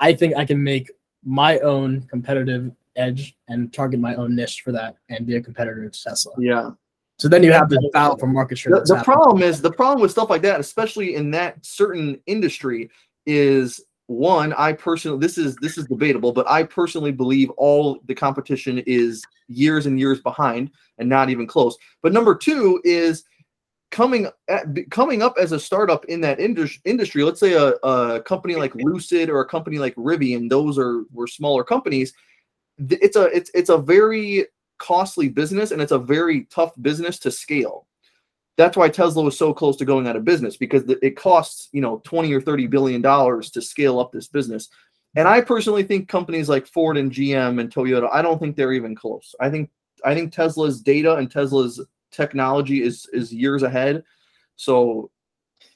I think I can make my own competitive edge and target my own niche for that and be a competitor to Tesla." Yeah. So then you have this battle for market share. The, the problem is the problem with stuff like that, especially in that certain industry, is one. I personally, this is this is debatable, but I personally believe all the competition is years and years behind and not even close. But number two is coming eh, at, coming up as a startup in that indus- industry. Let's say a, a company like Lucid or a company like Rivian. Those are were smaller companies. It's a it's it's a very costly business and it's a very tough business to scale that's why Tesla was so close to going out of business because it costs you know 20 or 30 billion dollars to scale up this business and i personally think companies like ford and gm and toyota i don't think they're even close i think i think tesla's data and tesla's technology is is years ahead so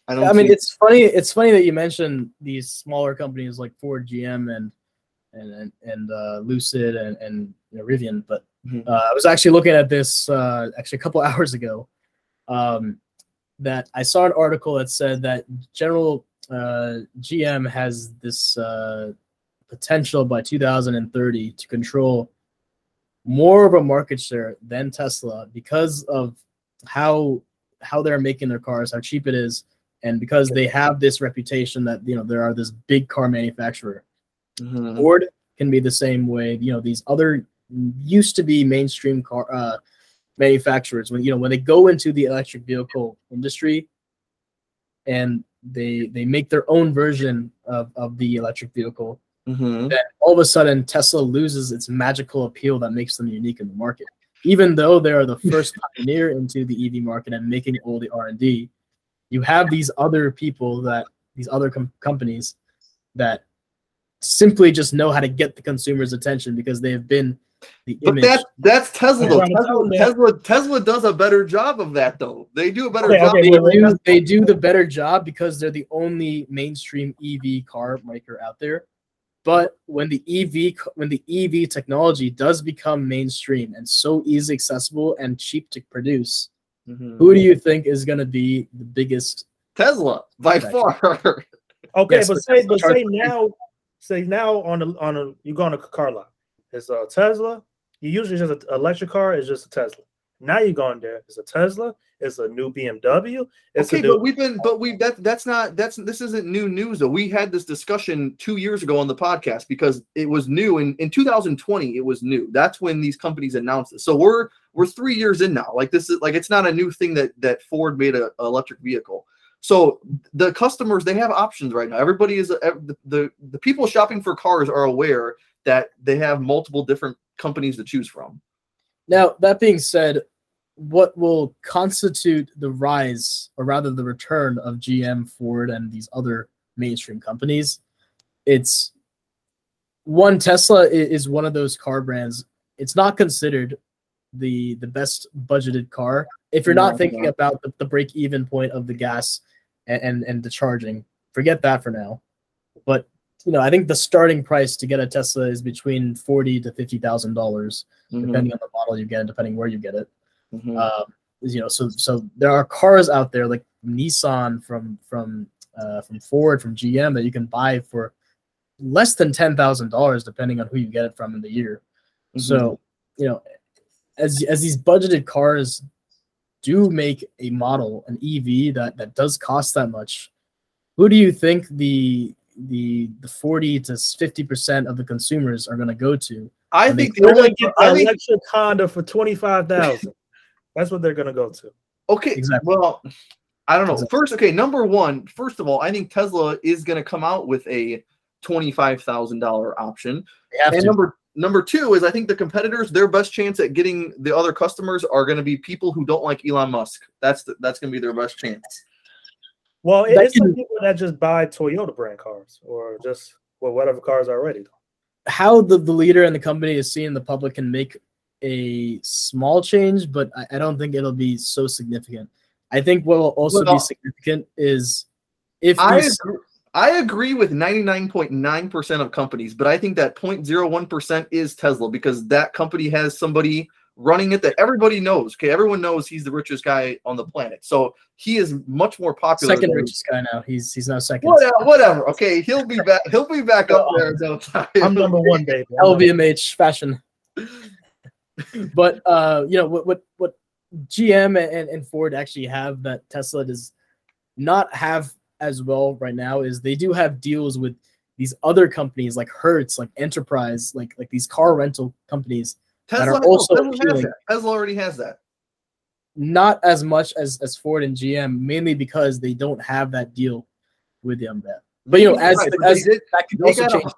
i don't I mean, it's funny. It's funny that you mentioned these smaller companies like Ford, GM, and and and, and uh, Lucid and and you know, Rivian. But Mhm. uh, I was actually looking at this uh, actually a couple hours ago. Um, that I saw an article that said that General uh, GM has this uh, potential by 2030 to control more of a market share than Tesla because of how how they're making their cars, how cheap it is, and because they have this reputation that you know there are this big car manufacturer. Mhm. Ford can be the same way. You know these other used to be mainstream car uh, manufacturers when you know when they go into the electric vehicle industry and they they make their own version of, of the electric vehicle Mhm. then all of a sudden Tesla loses its magical appeal that makes them unique in the market. Even though they are the first pioneer into the EV market and making all the R and D, you have these other people that these other com- companies that simply just know how to get the consumer's attention because they have been the but image. that that's tesla though. I'm trying to tell tesla, tesla tesla does a better job of that though they do a better Okay, job okay, they wait, wait, do, they do the better job because they're the only mainstream EV car maker out there. But when the EV when the EV technology does become mainstream and so easily accessible and cheap to produce, Mhm. who do you think is going to be the biggest? tesla by Right. far Okay, Yes, but but say but say now, say now on the on a you go on a car lot. It's a Tesla. You usually just an electric car. It's just a Tesla. Now you go in there. It's a Tesla. It's a new BMW. It's okay, a new, but we've been, but we that that's not that's this isn't new news though. We had this discussion two years ago on the podcast because it was new in in 2020. It was new. That's when these companies announced it. So we're we're three years in now. Like this is like it's not a new thing that that Ford made a, a electric vehicle. So the customers they have options right now. Everybody is the, the the people shopping for cars are aware that they have multiple different companies to choose from. Now, that being said, what will constitute the rise, or rather the return of GM, Ford, and these other mainstream companies? It's one Tesla is one of those car brands. It's not considered the the best budgeted car if you're not thinking about the, the break even point of the gas and, and and the charging. Forget that for now. But you know, I think the starting price to get a Tesla is between forty to fifty thousand dollars Mm-hmm. depending on the model you get, and depending where you get it. Mhm. Um, you know, so so there are cars out there like Nissan from from uh, from Ford from GM that you can buy for less than ten thousand dollars, depending on who you get it from in the year. Mm-hmm. So you know, as as these budgeted cars do make a model, an EV that that does cost that much, who do you think the the the 40 to 50 percent of the consumers are going to go to I think the they're gonna get I the think electric Honda for twenty five thousand. That's what they're gonna go to. Okay. Exactly. Well, I don't know. Exactly. First, okay, number one, first of all, I think Tesla is going to come out with a twenty-five thousand dollar option. And to number number two is I think the competitors, their best chance at getting the other customers are going to be people who don't like Elon Musk. That's the, that's going to be their best chance. Well, it- it's some people that just buy Toyota brand cars or just well whatever cars already. how the, the leader and the company is seeing the public can make a small change, but I, I don't think it'll be so significant. I think what will also Well, be significant is if I agree, I agree with ninety nine point nine percent of companies, but I think that 0.01 percent is Tesla because that company has somebody running it that everybody knows. Okay, everyone knows he's the richest guy on the planet, so he is much more popular. second than- richest guy now, he's he's now second. Whatever, whatever. Okay, he'll be back. He'll be back up there. no time. I'm number one, baby. I'm number- LVMH fashion. but uh, you know what what what GM and, and Ford actually have that Tesla does not have as well right now is they do have deals with these other companies like Hertz, like Enterprise, like like these car rental companies. that Tesla are also Tesla, appealing. that. Tesla already has that. Not as much as as Ford and GM, mainly because they don't have that deal with them. That, but you know, as Right, but as did- that could also got a-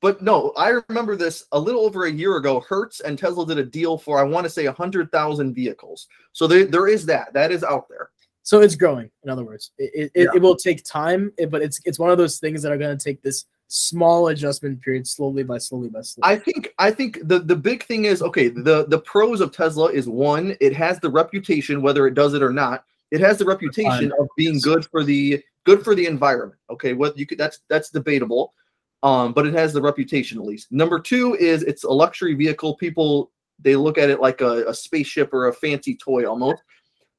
But no, I remember this a little over a year ago. Hertz and Tesla did a deal for I want to say hundred thousand vehicles. So there, there is that. That is out there. So it's growing. In other words, it it, Yeah. it will take time, but it's it's one of those things that are going to take this small adjustment period, slowly by slowly by slowly. I think I think the the big thing is okay. The the pros of Tesla is one, it has the reputation, whether it does it or not. It has the reputation of being good for the good for the environment. Okay, what you could that's that's debatable. Um, but it has the reputation at least. Number two is it's a luxury vehicle. People they look at it like a, a spaceship or a fancy toy almost.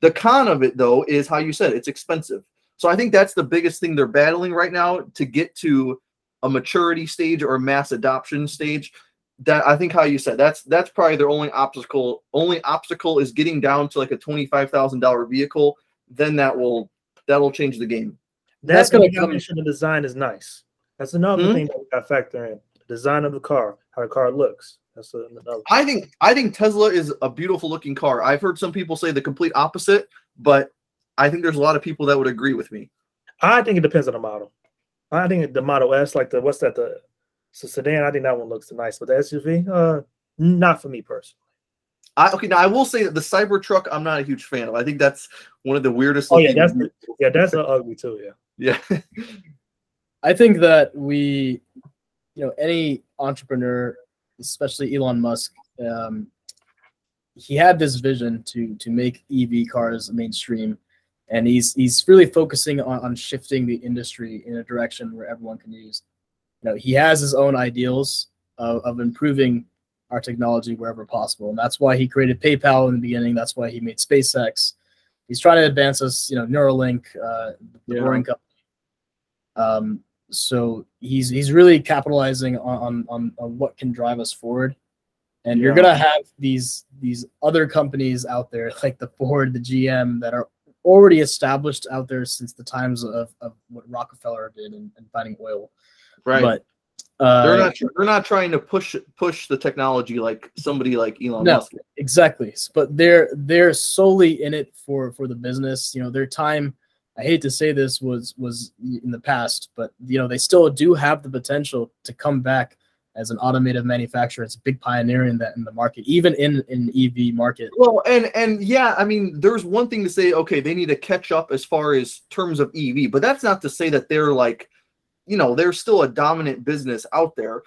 The con of it though is how you said it's expensive. So I think that's the biggest thing they're battling right now to get to a maturity stage or a mass adoption stage that I think how you said that's that's probably their only obstacle. Only obstacle is getting down to like a twenty five thousand dollar vehicle. Then that will that'll change the game. That's That's gonna gonna come- make the design is nice. That's another Hmm? thing that we got to factor in. The design of the car, how the car looks. That's another. I think I think Tesla is a beautiful looking car. I've heard some people say the complete opposite, but I think there's a lot of people that would agree with me. I think it depends on the model. I think the Model S, like the what's that, the it's sedan. I think that one looks nice, but the SUV, uh, not for me personally. I okay now I will say that the Cybertruck I'm not a huge fan of. I think that's one of the weirdest. Oh yeah, that's the, yeah, that's a ugly too. Yeah. yeah. I think that we, you know, any entrepreneur, especially Elon Musk, um, he had this vision to to make EV cars mainstream, and he's he's really focusing on, on shifting the industry in a direction where everyone can use. You know, he has his own ideals of, of improving our technology wherever possible, and that's why he created PayPal in the beginning. That's why he made SpaceX. He's trying to advance us, you know, Neuralink, uh, the Yeah. Boring Company. Um, so he's he's really capitalizing on, on on what can drive us forward. And you're gonna have these these other companies out there like the Ford, the GM that are already established out there since the times of, of what Rockefeller did in, in finding oil. Right. But uh, they're not they're not trying to push push the technology like somebody like Elon No. Musk. exactly but they're they're solely in it for for the business you know their time i hate to say this was was in the past but you know they still do have the potential to come back as an automotive manufacturer it's a big pioneer in that in the market even in in ev market Well, and and yeah, I mean, there's one thing to say, okay, they need to catch up as far as terms of EV, but that's not to say that they're like, you know, they're still a dominant business out there.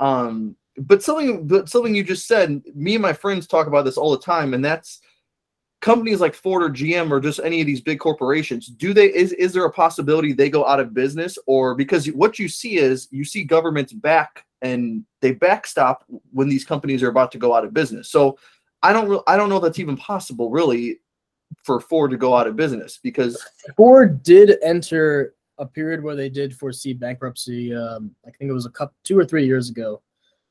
Um, but something, but something you just said, me and my friends talk about this all the time, and that's companies like Ford or GM or just any of these big corporations. Do they is is there a possibility they go out of business, or because what you see is you see governments back and they backstop when these companies are about to go out of business. So I don't re- I don't know if that's even possible really for Ford to go out of business because ford did enter a period where they did foresee bankruptcy um i think it was a couple two or three years ago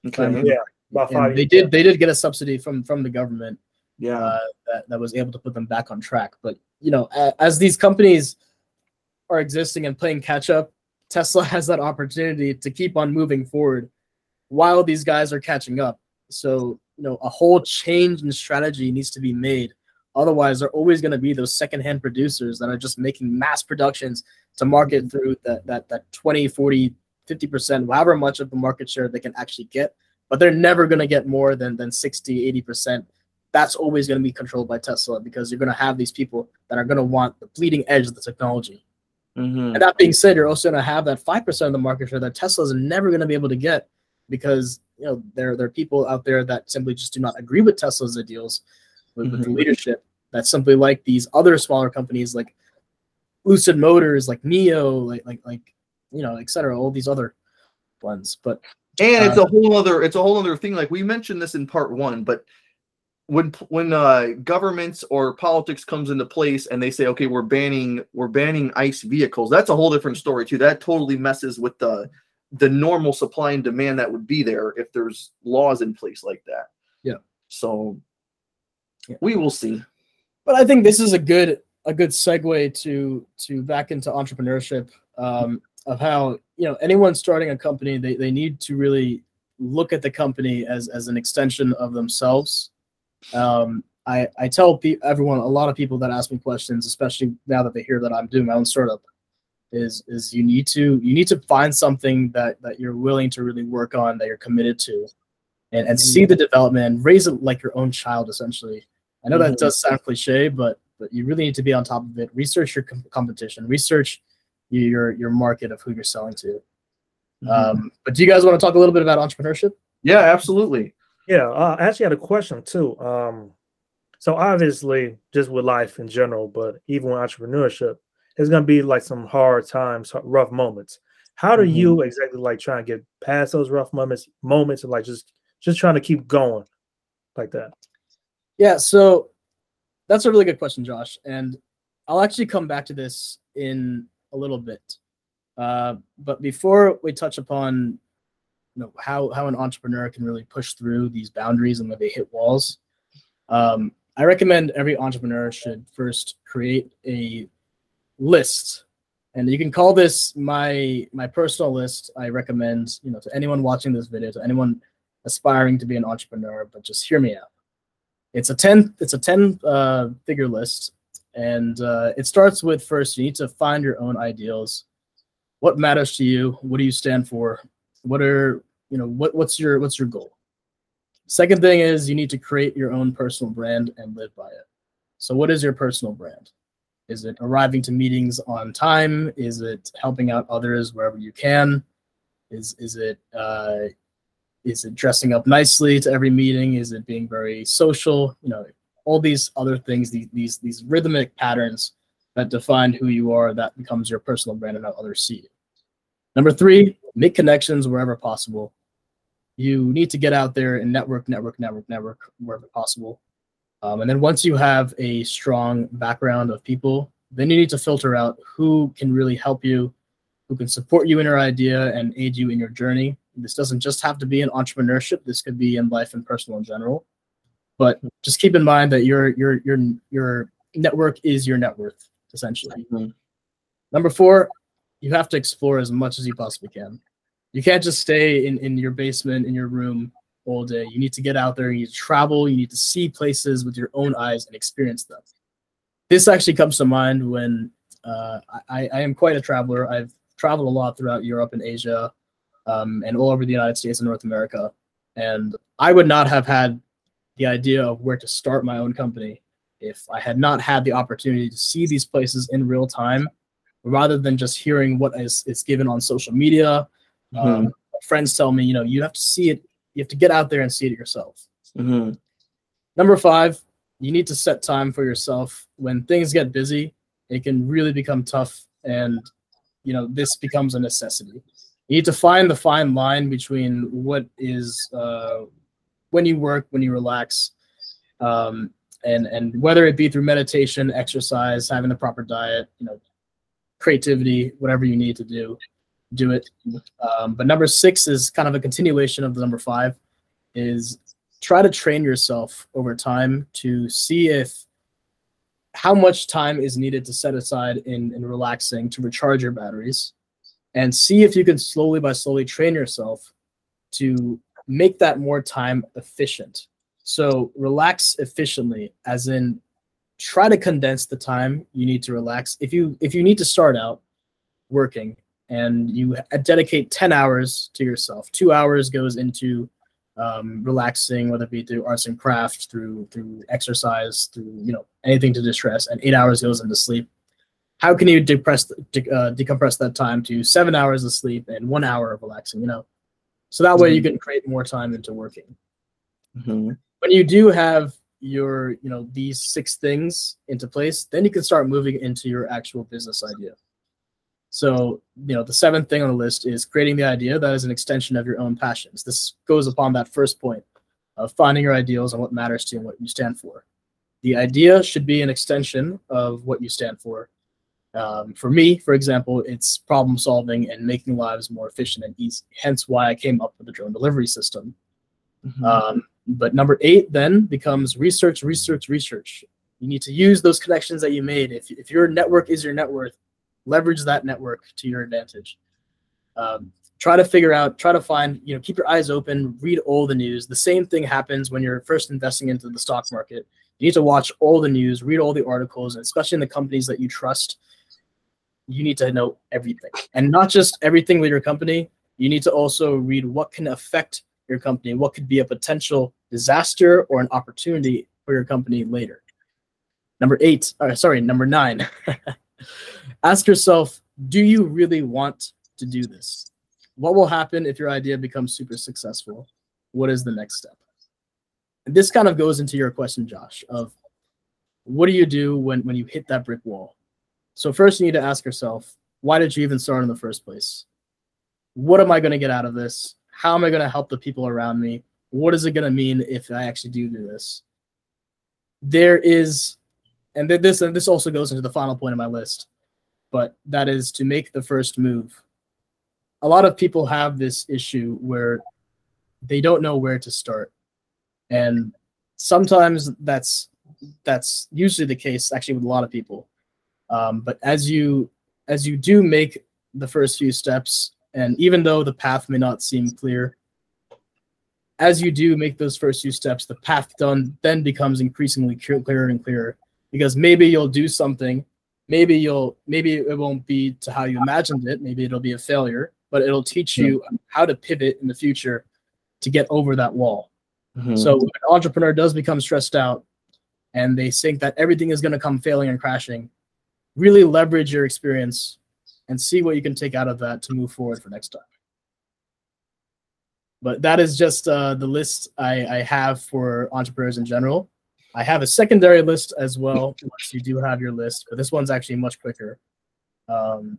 okay, Yeah. About and five they years. did they did get a subsidy from from the government yeah, uh, that, that was able to put them back on track. But you know, a, as these companies are existing and playing catch up, Tesla has that opportunity to keep on moving forward while these guys are catching up. So you know, a whole change in strategy needs to be made. Otherwise, they're always going to be those secondhand producers that are just making mass productions to market through that that that 20, 40, 50%, however much of the market share they can actually get. But they're never going to get more than than 60, 80% that's always going to be controlled by Tesla because you're going to have these people that are going to want the bleeding edge of the technology. Mhm. And that being said, you're also going to have that five percent of the market share that Tesla's never going to be able to get because you know there there are people out there that simply just do not agree with Tesla's ideals with, with the Mhm. leadership that simply like these other smaller companies like Lucid Motors, like NIO, like like like you know, et cetera, all these other ones. But and it's Uh, a whole other it's a whole other thing. Like we mentioned this in part one, but when when uh, governments or politics comes into place and they say, okay, we're banning we're banning ICE vehicles, that's a whole different story too. That totally messes with the the normal supply and demand that would be there if there's laws in place like that. Yeah. So Yeah. we will see. but I think this is a good a good segue to to back into entrepreneurship um, of how you know anyone starting a company they, they need to really look at the company as as an extension of themselves. Um, I I tell pe- everyone a lot of people that ask me questions, especially now that they hear that I'm doing my own startup, is is you need to you need to find something that that you're willing to really work on that you're committed to, and and see the development and raise it like your own child essentially. I know that Mhm. does sound cliche, but but you really need to be on top of it. Research your com- competition. Research your your market of who you're selling to. Um, but do you guys want to talk a little bit about entrepreneurship? yeah, absolutely. Yeah, uh, I actually had a question too. Um, so obviously, just with life in general, but even with entrepreneurship, it's gonna be like some hard times, rough moments. How do you exactly like try and get past those rough moments, moments, and like just just trying to keep going like that? Yeah, so that's a really good question, Josh. And I'll actually come back to this in a little bit. Uh, but before we touch upon you know how how an entrepreneur can really push through these boundaries and when they hit walls, um, I recommend every entrepreneur should first create a list. And you can call this my my personal list. I recommend, you know, to anyone watching this video, to anyone aspiring to be an entrepreneur, but just hear me out. It's a 10 it's a 10 uh, figure list. And uh, it starts with first you need to find your own ideals. What matters to you? What do you stand for what are you know what, what's your what's your goal? Second thing is you need to create your own personal brand and live by it. So what is your personal brand? Is it arriving to meetings on time? Is it helping out others wherever you can? Is is it uh, is it dressing up nicely to every meeting? Is it being very social? You know all these other things these these these rhythmic patterns that define who you are that becomes your personal brand and how others see you. Number three make connections wherever possible you need to get out there and network network network network wherever possible um, and then once you have a strong background of people then you need to filter out who can really help you who can support you in your idea and aid you in your journey. This doesn't just have to be in entrepreneurship. This could be in life and personal in general. But just keep in mind that your your your your network is your net worth, essentially. Mhm. Number four, you have to explore as much as you possibly can. You can't just stay in, in your basement, in your room all day. You need to get out there, you need to travel, you need to see places with your own eyes and experience them. This actually comes to mind when uh, I, I am quite a traveler. I've traveled a lot throughout Europe and Asia um, and all over the United States and North America. And I would not have had the idea of where to start my own company if I had not had the opportunity to see these places in real time rather than just hearing what is, is given on social media. Um, friends tell me, you know, you have to see it, you have to get out there and see it yourself. Mhm. Number five, you need to set time for yourself. When things get busy, it can really become tough, and you know this becomes a necessity. You need to find the fine line between what is uh, when you work, when you relax, um, and and whether it be through meditation, exercise, having the proper diet, you know, creativity, whatever you need to do, do it. Um, but number six is kind of a continuation of the number five, is try to train yourself over time to see if how much time is needed to set aside in, in relaxing to recharge your batteries and see if you can slowly by slowly train yourself to make that more time efficient so relax efficiently as in try to condense the time you need to relax if you if you need to start out working and you dedicate 10 hours to yourself two hours goes into um, relaxing, whether it be through arts and crafts, through through exercise, through you know anything to distress, and eight hours goes into sleep. How can you depress, de- uh, decompress that time to seven hours of sleep and one hour of relaxing? You know, so that way you can create more time into working. Mhm. When you do have your you know these six things into place, then you can start moving into your actual business idea. So, you know, the seventh thing on the list is creating the idea that is an extension of your own passions. This goes upon that first point of finding your ideals and what matters to you and what you stand for. The idea should be an extension of what you stand for. Um, for me, for example, it's problem solving and making lives more efficient and easy. Hence why I came up with the drone delivery system. Mhm. Um, but number eight then becomes research, research, research. You need to use those connections that you made. If, if your network is your net worth, leverage that network to your advantage. Um, try to figure out, try to find, you know, keep your eyes open, read all the news. The same thing happens when you're first investing into the stock market. You need to watch all the news, read all the articles, and especially in the companies that you trust. You need to know everything, and not just everything with your company. You need to also read what can affect your company, what could be a potential disaster or an opportunity for your company later. Number eight, or sorry, number nine. Ask yourself, do you really want to do this? What will happen if your idea becomes super successful? What is the next step? And this kind of goes into your question, Josh, of what do you do when, when you hit that brick wall? So first you need to ask yourself, why did you even start in the first place? What am I going to get out of this? How am I going to help the people around me? What is it going to mean if I actually do do this? There is, and this and this also goes into the final point of my list, but that is to make the first move. A lot of people have this issue where they don't know where to start, and sometimes that's that's usually the case actually with a lot of people. Um, but as you as you do make the first few steps, and even though the path may not seem clear, as you do make those first few steps, the path done then becomes increasingly clearer and clearer because maybe you'll do something, maybe you'll maybe it won't be to how you imagined it, maybe it'll be a failure, but it'll teach you how to pivot in the future to get over that wall. Mhm. So when an entrepreneur does become stressed out and they think that everything is going to come failing and crashing, really leverage your experience and see what you can take out of that to move forward for next time. But that is just uh, the list I, I have for entrepreneurs in general. I have a secondary list as well. Once you do have your list, but this one's actually much quicker. Um,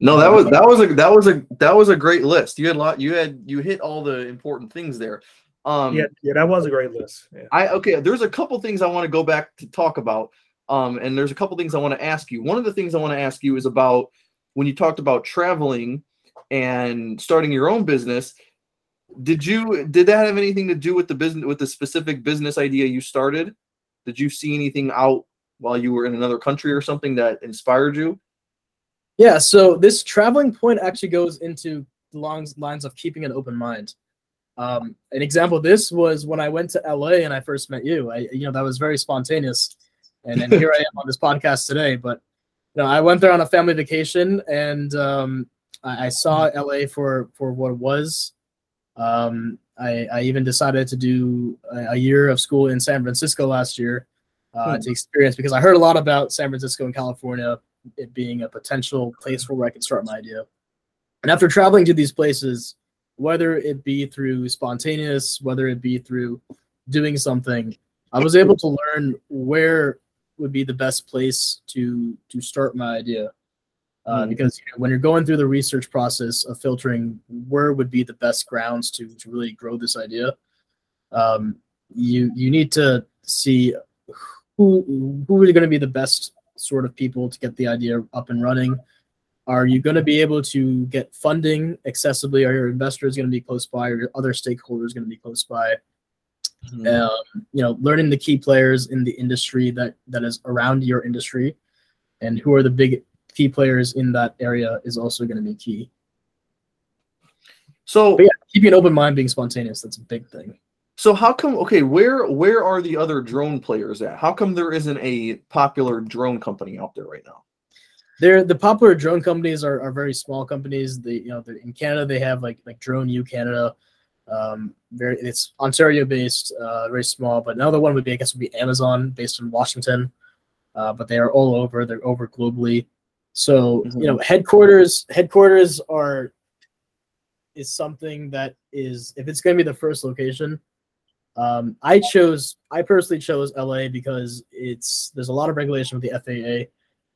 No, that was that was a that was a that was a great list. You had a lot. You had you hit all the important things there. Um, yeah, yeah, that was a great list. Yeah. I okay. There's a couple things I want to go back to talk about. Um, and there's a couple things I want to ask you. One of the things I want to ask you is about when you talked about traveling and starting your own business, did you did that have anything to do with the business with the specific business idea you started? Did you see anything out while you were in another country or something that inspired you? Yeah, so this traveling point actually goes into long lines of keeping an open mind. Um, an example of this was when I went to LA and I first met you. I, you know, that was very spontaneous, and then here I am on this podcast today. But know, I went there on a family vacation, and um, I, I, saw LA for for what it was. Um, I, I even decided to do a, a, year of school in San Francisco last year uh, hmm. to experience because I heard a lot about San Francisco and California, it being a potential place for where I could start my idea. And after traveling to these places, whether it be through spontaneous, whether it be through doing something, I was able to learn where would be the best place to to start my idea. Uh, mm-hmm. Because you know, when you're going through the research process of filtering where would be the best grounds to to really grow this idea, um, you you need to see who who are going to be the best sort of people to get the idea up and running are you going to be able to get funding accessibly? Are your investors going to be close by? Are your other stakeholders going to be close by? Mm-hmm. Um, you know, learning the key players in the industry that that is around your industry, and who are the big key players in that area is also going to be key. So but yeah, keeping an open mind, being spontaneous, that's a big thing. So how come okay, where where are the other drone players at? How come there isn't a popular drone company out there right now? they're the popular drone companies are, are very small companies. They you know in Canada they have like like Drone U Canada. Um, very it's Ontario based, uh, very small. But another one would be I guess would be Amazon based in Washington. Uh, but they are all over. They're over globally. So mm-hmm. you know headquarters headquarters are is something that is if it's going to be the first location. Um, I chose I personally chose LA because it's there's a lot of regulation with the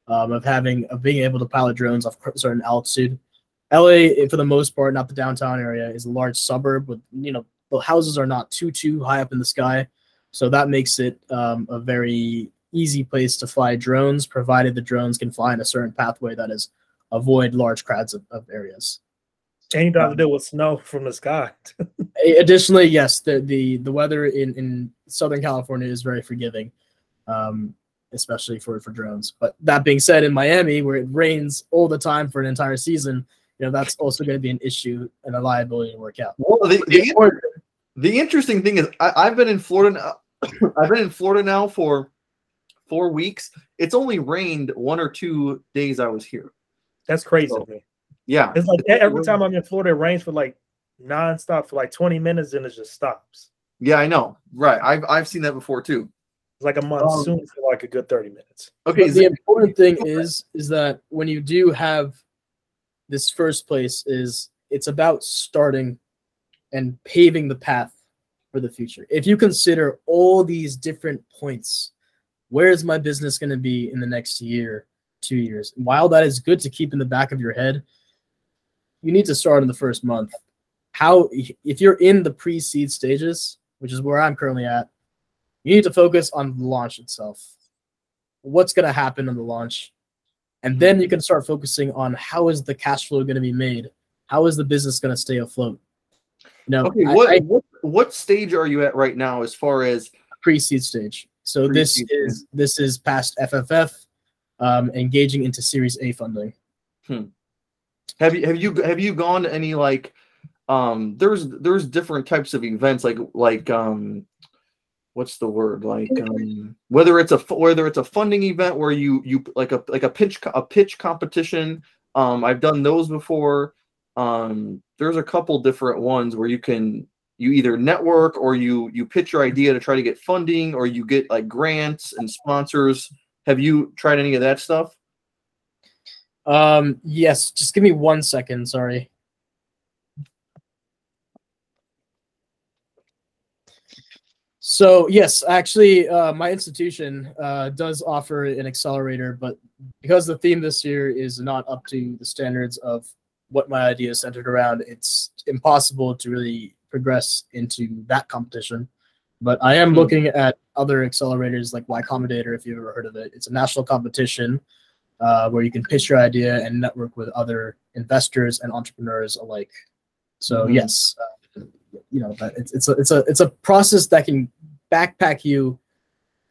FAA um, of having of being able to pilot drones off certain altitude. LA, for the most part, not the downtown area, is a large suburb with you know the houses are not too too high up in the sky, so that makes it um, a very easy place to fly drones, provided the drones can fly in a certain pathway that is avoid large crowds of, of areas. And you don't have to deal with snow from the sky. Additionally, yes, the, the the weather in, in Southern California is very forgiving. Um, especially for for drones. But that being said, in Miami, where it rains all the time for an entire season, you know that's also going to be an issue and a liability to work out. Well, the, the, the interesting thing is, I, have been in Florida. Now, I've been in Florida now for four weeks. It's only rained one or two days I was here. That's crazy so, Yeah, it's like every time I'm in Florida, it rains for like nonstop for like 20 minutes, and it just stops. Yeah, I know. Right, I've I've seen that before too. It's like a monsoon um, for like a good 30 minutes. Okay. But the important thing is is that when you do have this first place is it's about starting and paving the path for the future. If you consider all these different points, where is my business going to be in the next year, two years? while that is good to keep in the back of your head, you need to start in the first month. How if you're in the pre-seed stages, which is where I'm currently at, you need to focus on the launch itself. What's going to happen on the launch? And then you can start focusing on how is the cash flow going to be made? How is the business going to stay afloat? You know, okay, what, I, what what stage are you at right now as far as pre-seed stage? So pre-seed this is this is past FFF, um, engaging into Series A funding. Hmm. Have you have you have you gone to any like um there's there's different types of events like like um what's the word like um, whether it's a whether it's a funding event where you you like a like a pitch a pitch competition um i've done those before. Um there's a couple different ones where you can you either network or you you pitch your idea to try to get funding or you get like grants and sponsors. Have you tried any of that stuff? Um yes just give me one second sorry So yes, actually, uh, my institution uh, does offer an accelerator, but because the theme this year is not up to the standards of what my idea is centered around, it's impossible to really progress into that competition. But I am mm-hmm. looking at other accelerators like Y Combinator, if you've ever heard of it. It's a national competition uh, where you can pitch your idea and network with other investors and entrepreneurs alike. So Mhm. yes, uh, you know it's it's a it's a it's a process that can backpack you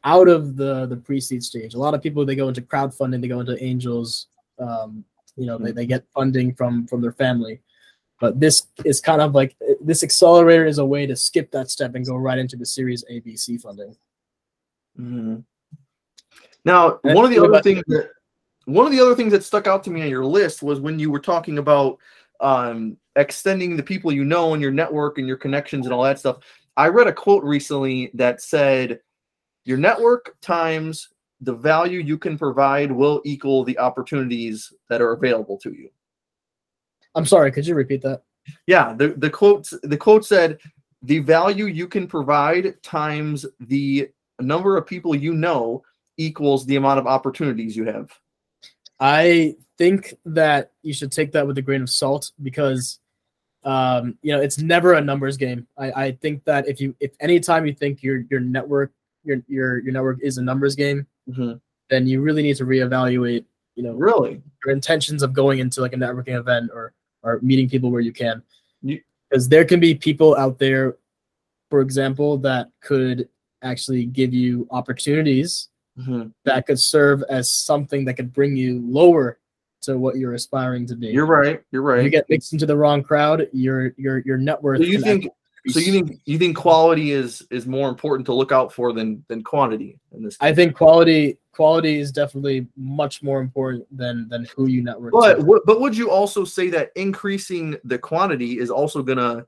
out of the the pre-seed stage. A lot of people they go into crowdfunding, they go into angels, um, you know, they, they get funding from from their family. But this is kind of like this accelerator is a way to skip that step and go right into the Series A, B, C funding. Mhm. Now, And one of the other things that one of the other things that stuck out to me on your list was when you were talking about um, extending the people you know and your network and your connections and all that stuff. I read a quote recently that said, "Your network times the value you can provide will equal the opportunities that are available to you." I'm sorry, could you repeat that? Yeah, the the quote the quote said, "The value you can provide times the number of people you know equals the amount of opportunities you have." I think that you should take that with a grain of salt because um, you know it's never a numbers game. I, I think that if you if anytime you think your your network your your your network is a numbers game, then you really need to reevaluate you know Really? your intentions of going into like a networking event or or meeting people where you can because there can be people out there for example that could actually give you opportunities that could serve as something that could bring you lower to what you're aspiring to be You're right. You're right. you get mixed into the wrong crowd your your your net worth so you think so you think you think quality is is more important to look out for than than quantity in this i think quality quality is definitely much more important than than who you network But but would you also say that increasing the quantity is also gonna?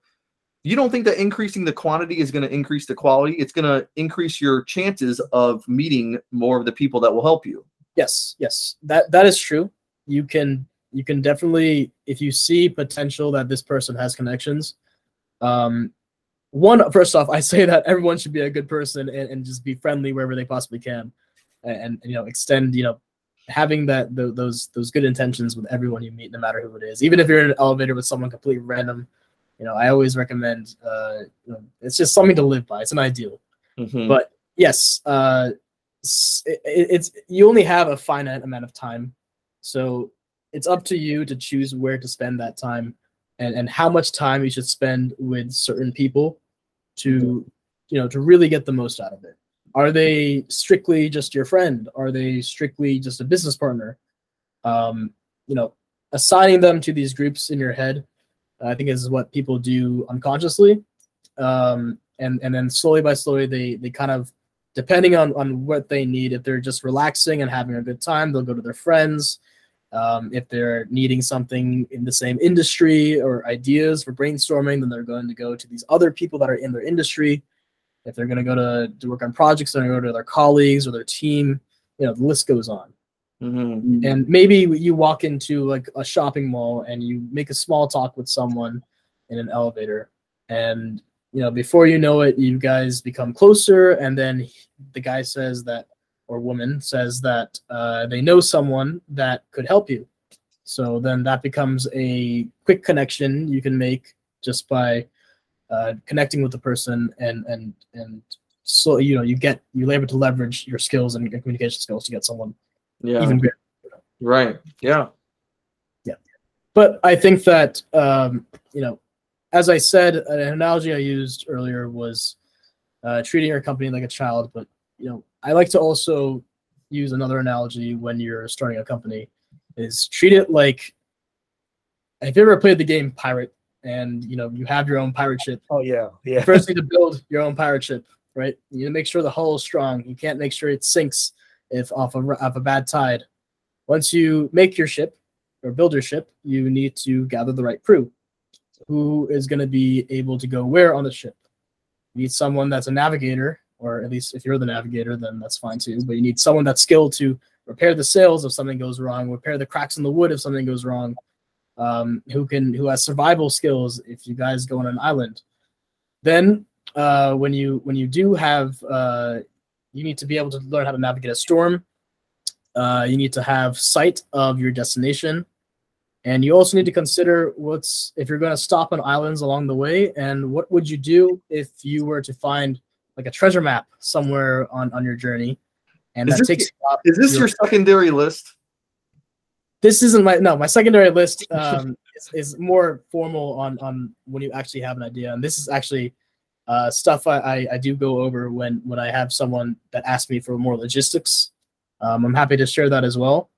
You don't think that increasing the quantity is going to increase the quality? It's going to increase your chances of meeting more of the people that will help you. yes yes that that is true you can you can definitely if you see potential that this person has connections um one first off i say that everyone should be a good person and, and just be friendly wherever they possibly can and, and you know extend you know having that tho- those those good intentions with everyone you meet no matter who it is. Even if you're in an elevator with someone completely random you know i always recommend uh you know, it's just something to live by. It's an ideal. Mhm. but yes uh it, it's you only have a finite amount of time so it's up to you to choose where to spend that time and and how much time you should spend with certain people to you know to really get the most out of it. Are they strictly just your friend? Are they strictly just a business partner? Um you know assigning them to these groups in your head i think is what people do unconsciously. Um and and then slowly by slowly they they kind of depending on on what they need if they're just relaxing and having a good time they'll go to their friends um, if they're needing something in the same industry or ideas for brainstorming then they're going to go to these other people that are in their industry if they're going to go to, to work on projects they're going to go to their colleagues or their team you know the list goes on Mhm. and maybe you walk into like a shopping mall and you make a small talk with someone in an elevator and you know before you know it you guys become closer and then the guy says that or woman says that uh, they know someone that could help you so then that becomes a quick connection you can make just by uh, connecting with the person and and and so you know you get you're able to leverage your skills and your communication skills to get someone Yeah. even greater right. Yeah. Yeah. but I think that um, you know, as I said, an analogy I used earlier was uh, treating your company like a child. But you know, I like to also use another analogy when you're starting a company is treat it like have you ever played the game Pirate and you know you have your own pirate ship. Oh yeah, yeah. First need to build your own pirate ship, right? You need to make sure the hull is strong. You can't make sure it sinks if off of off a bad tide. Once you make your ship or build your ship, you need to gather the right crew. Who is going to be able to go where on the ship? You need someone that's a navigator, or at least if you're the navigator, then that's fine too. But you need someone that's skilled to repair the sails if something goes wrong, repair the cracks in the wood if something goes wrong. Um, who can who has survival skills if you guys go on an island. Then uh, when you when you do have uh, you need to be able to learn how to navigate a storm. Uh, you need to have sight of your destination, and you also need to consider what's if you're going to stop on islands along the way, and what would you do if you were to find like a treasure map somewhere on on your journey, and Is that this- takes Is this your- your secondary list? this isn't my no my secondary list um, is, is more formal on on when you actually have an idea, and this is actually uh, stuff I, I, I do go over when when I have someone that asks me for more logistics. Um, I'm happy to share that as well.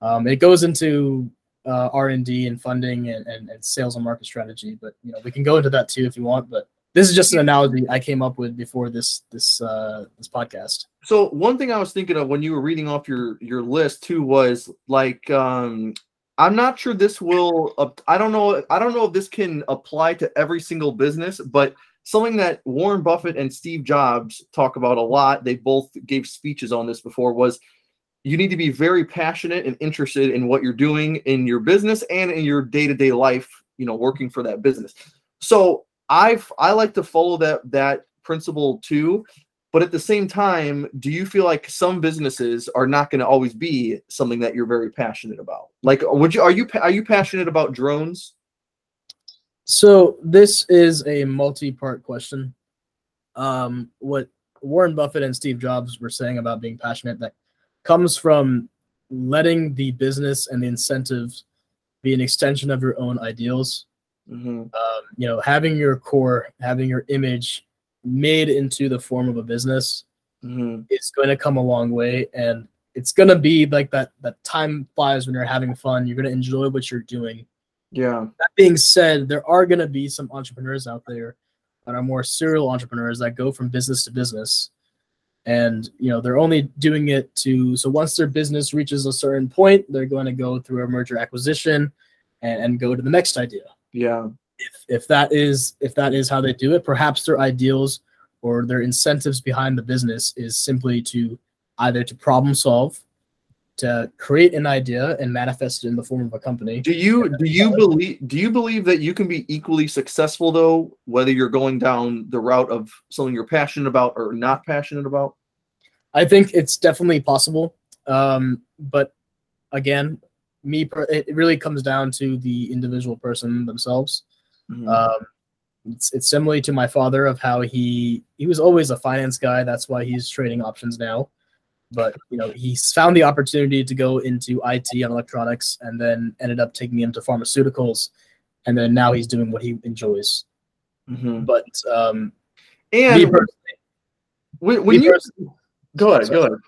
Um, it goes into uh, R and D and funding and, and, and sales and market strategy, but you know we can go into that too if you want. But this is just an analogy I came up with before this this uh, this podcast. So one thing I was thinking of when you were reading off your your list too was like um I'm not sure this will uh, I don't know I don't know if this can apply to every single business, but something that Warren Buffett and Steve Jobs talk about a lot, they both gave speeches on this before was you need to be very passionate and interested in what you're doing in your business and in your day-to-day life, you know, working for that business. So I've I like to follow that that principle too. But at the same time, do you feel like some businesses are not going to always be something that you're very passionate about? Like, would you are you are you passionate about drones? So this is a multi-part question. Um, what Warren Buffett and Steve Jobs were saying about being passionate that comes from letting the business and the incentives be an extension of your own ideals Mm-hmm. Um, you know, having your core, having your image made into the form of a business mm-hmm. is going to come a long way, and it's going to be like that. That time flies when you're having fun. You're going to enjoy what you're doing. Yeah. That being said, there are going to be some entrepreneurs out there that are more serial entrepreneurs that go from business to business and you know they're only doing it to so once their business reaches a certain point they're going to go through a merger acquisition and, and go to the next idea yeah. If if that is if that is how they do it, perhaps their ideals or their incentives behind the business is simply to either to problem solve, to create an idea and manifest it in the form of a company. Do you do you believe do you believe that you can be equally successful though, whether you're going down the route of something you're passionate about or not passionate about? I think it's definitely possible. Um, but again, me it really comes down to the individual person themselves. Mm-hmm. um, it's, it's similar to my father of how he he was always a finance guy. That's why he's trading options now. But you know he's found the opportunity to go into it and electronics and then ended up taking me into pharmaceuticals. And then now he's doing what he enjoys. Mm-hmm. but um and me personally, when, when you go ahead sorry, go ahead.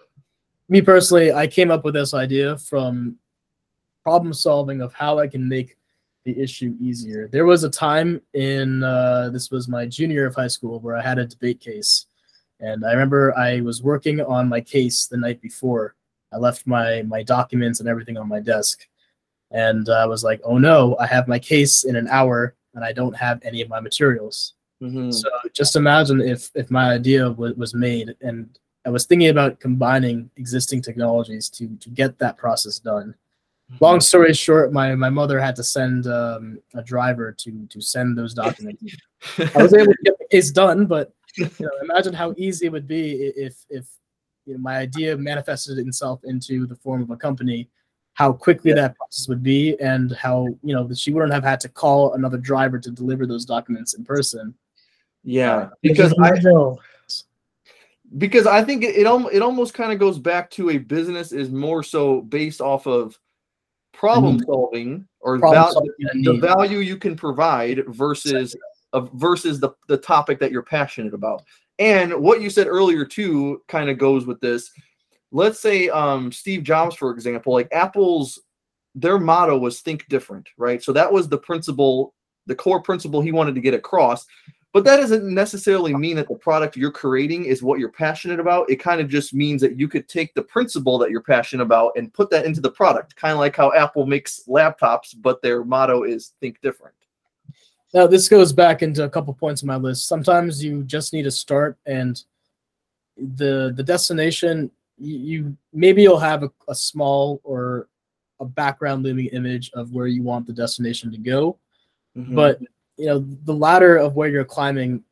Me personally i came up with this idea from problem solving of how I can make the issue easier. There was a time in uh, this was my junior year of high school where I had a debate case, and I remember I was working on my case the night before. I left my my documents and everything on my desk, and I was like, "Oh no, I have my case in an hour, and I don't have any of my materials." Mm-hmm. So just imagine if if my idea w- was made, and I was thinking about combining existing technologies to to get that process done long story short, my, my mother had to send um, a driver to to send those documents. I was able to get the case done, but you know, imagine how easy it would be if if you know, my idea manifested itself into the form of a company. How quickly yeah. that process would be, and how you know she wouldn't have had to call another driver to deliver those documents in person. Yeah, uh, because I know because I think it, it, it almost kind of goes back to a business is more so based off of problem solving or problem val- solving the value you can provide versus uh, versus the, the topic that you're passionate about. And what you said earlier too kind of goes with this. Let's say um, Steve Jobs, for example, like Apple's their motto was think different, right? So that was the principle, the core principle he wanted to get across. But that doesn't necessarily mean that the product you're creating is what you're passionate about. It kind of just means that you could take the principle that you're passionate about and put that into the product, kind of like how Apple makes laptops, but their motto is think different. Now, this goes back into a couple points on my list. Sometimes you just need to start, and the the destination you, maybe you'll have a, a small or a background looming image of where you want the destination to go, mm-hmm. but you know the ladder of where you're climbing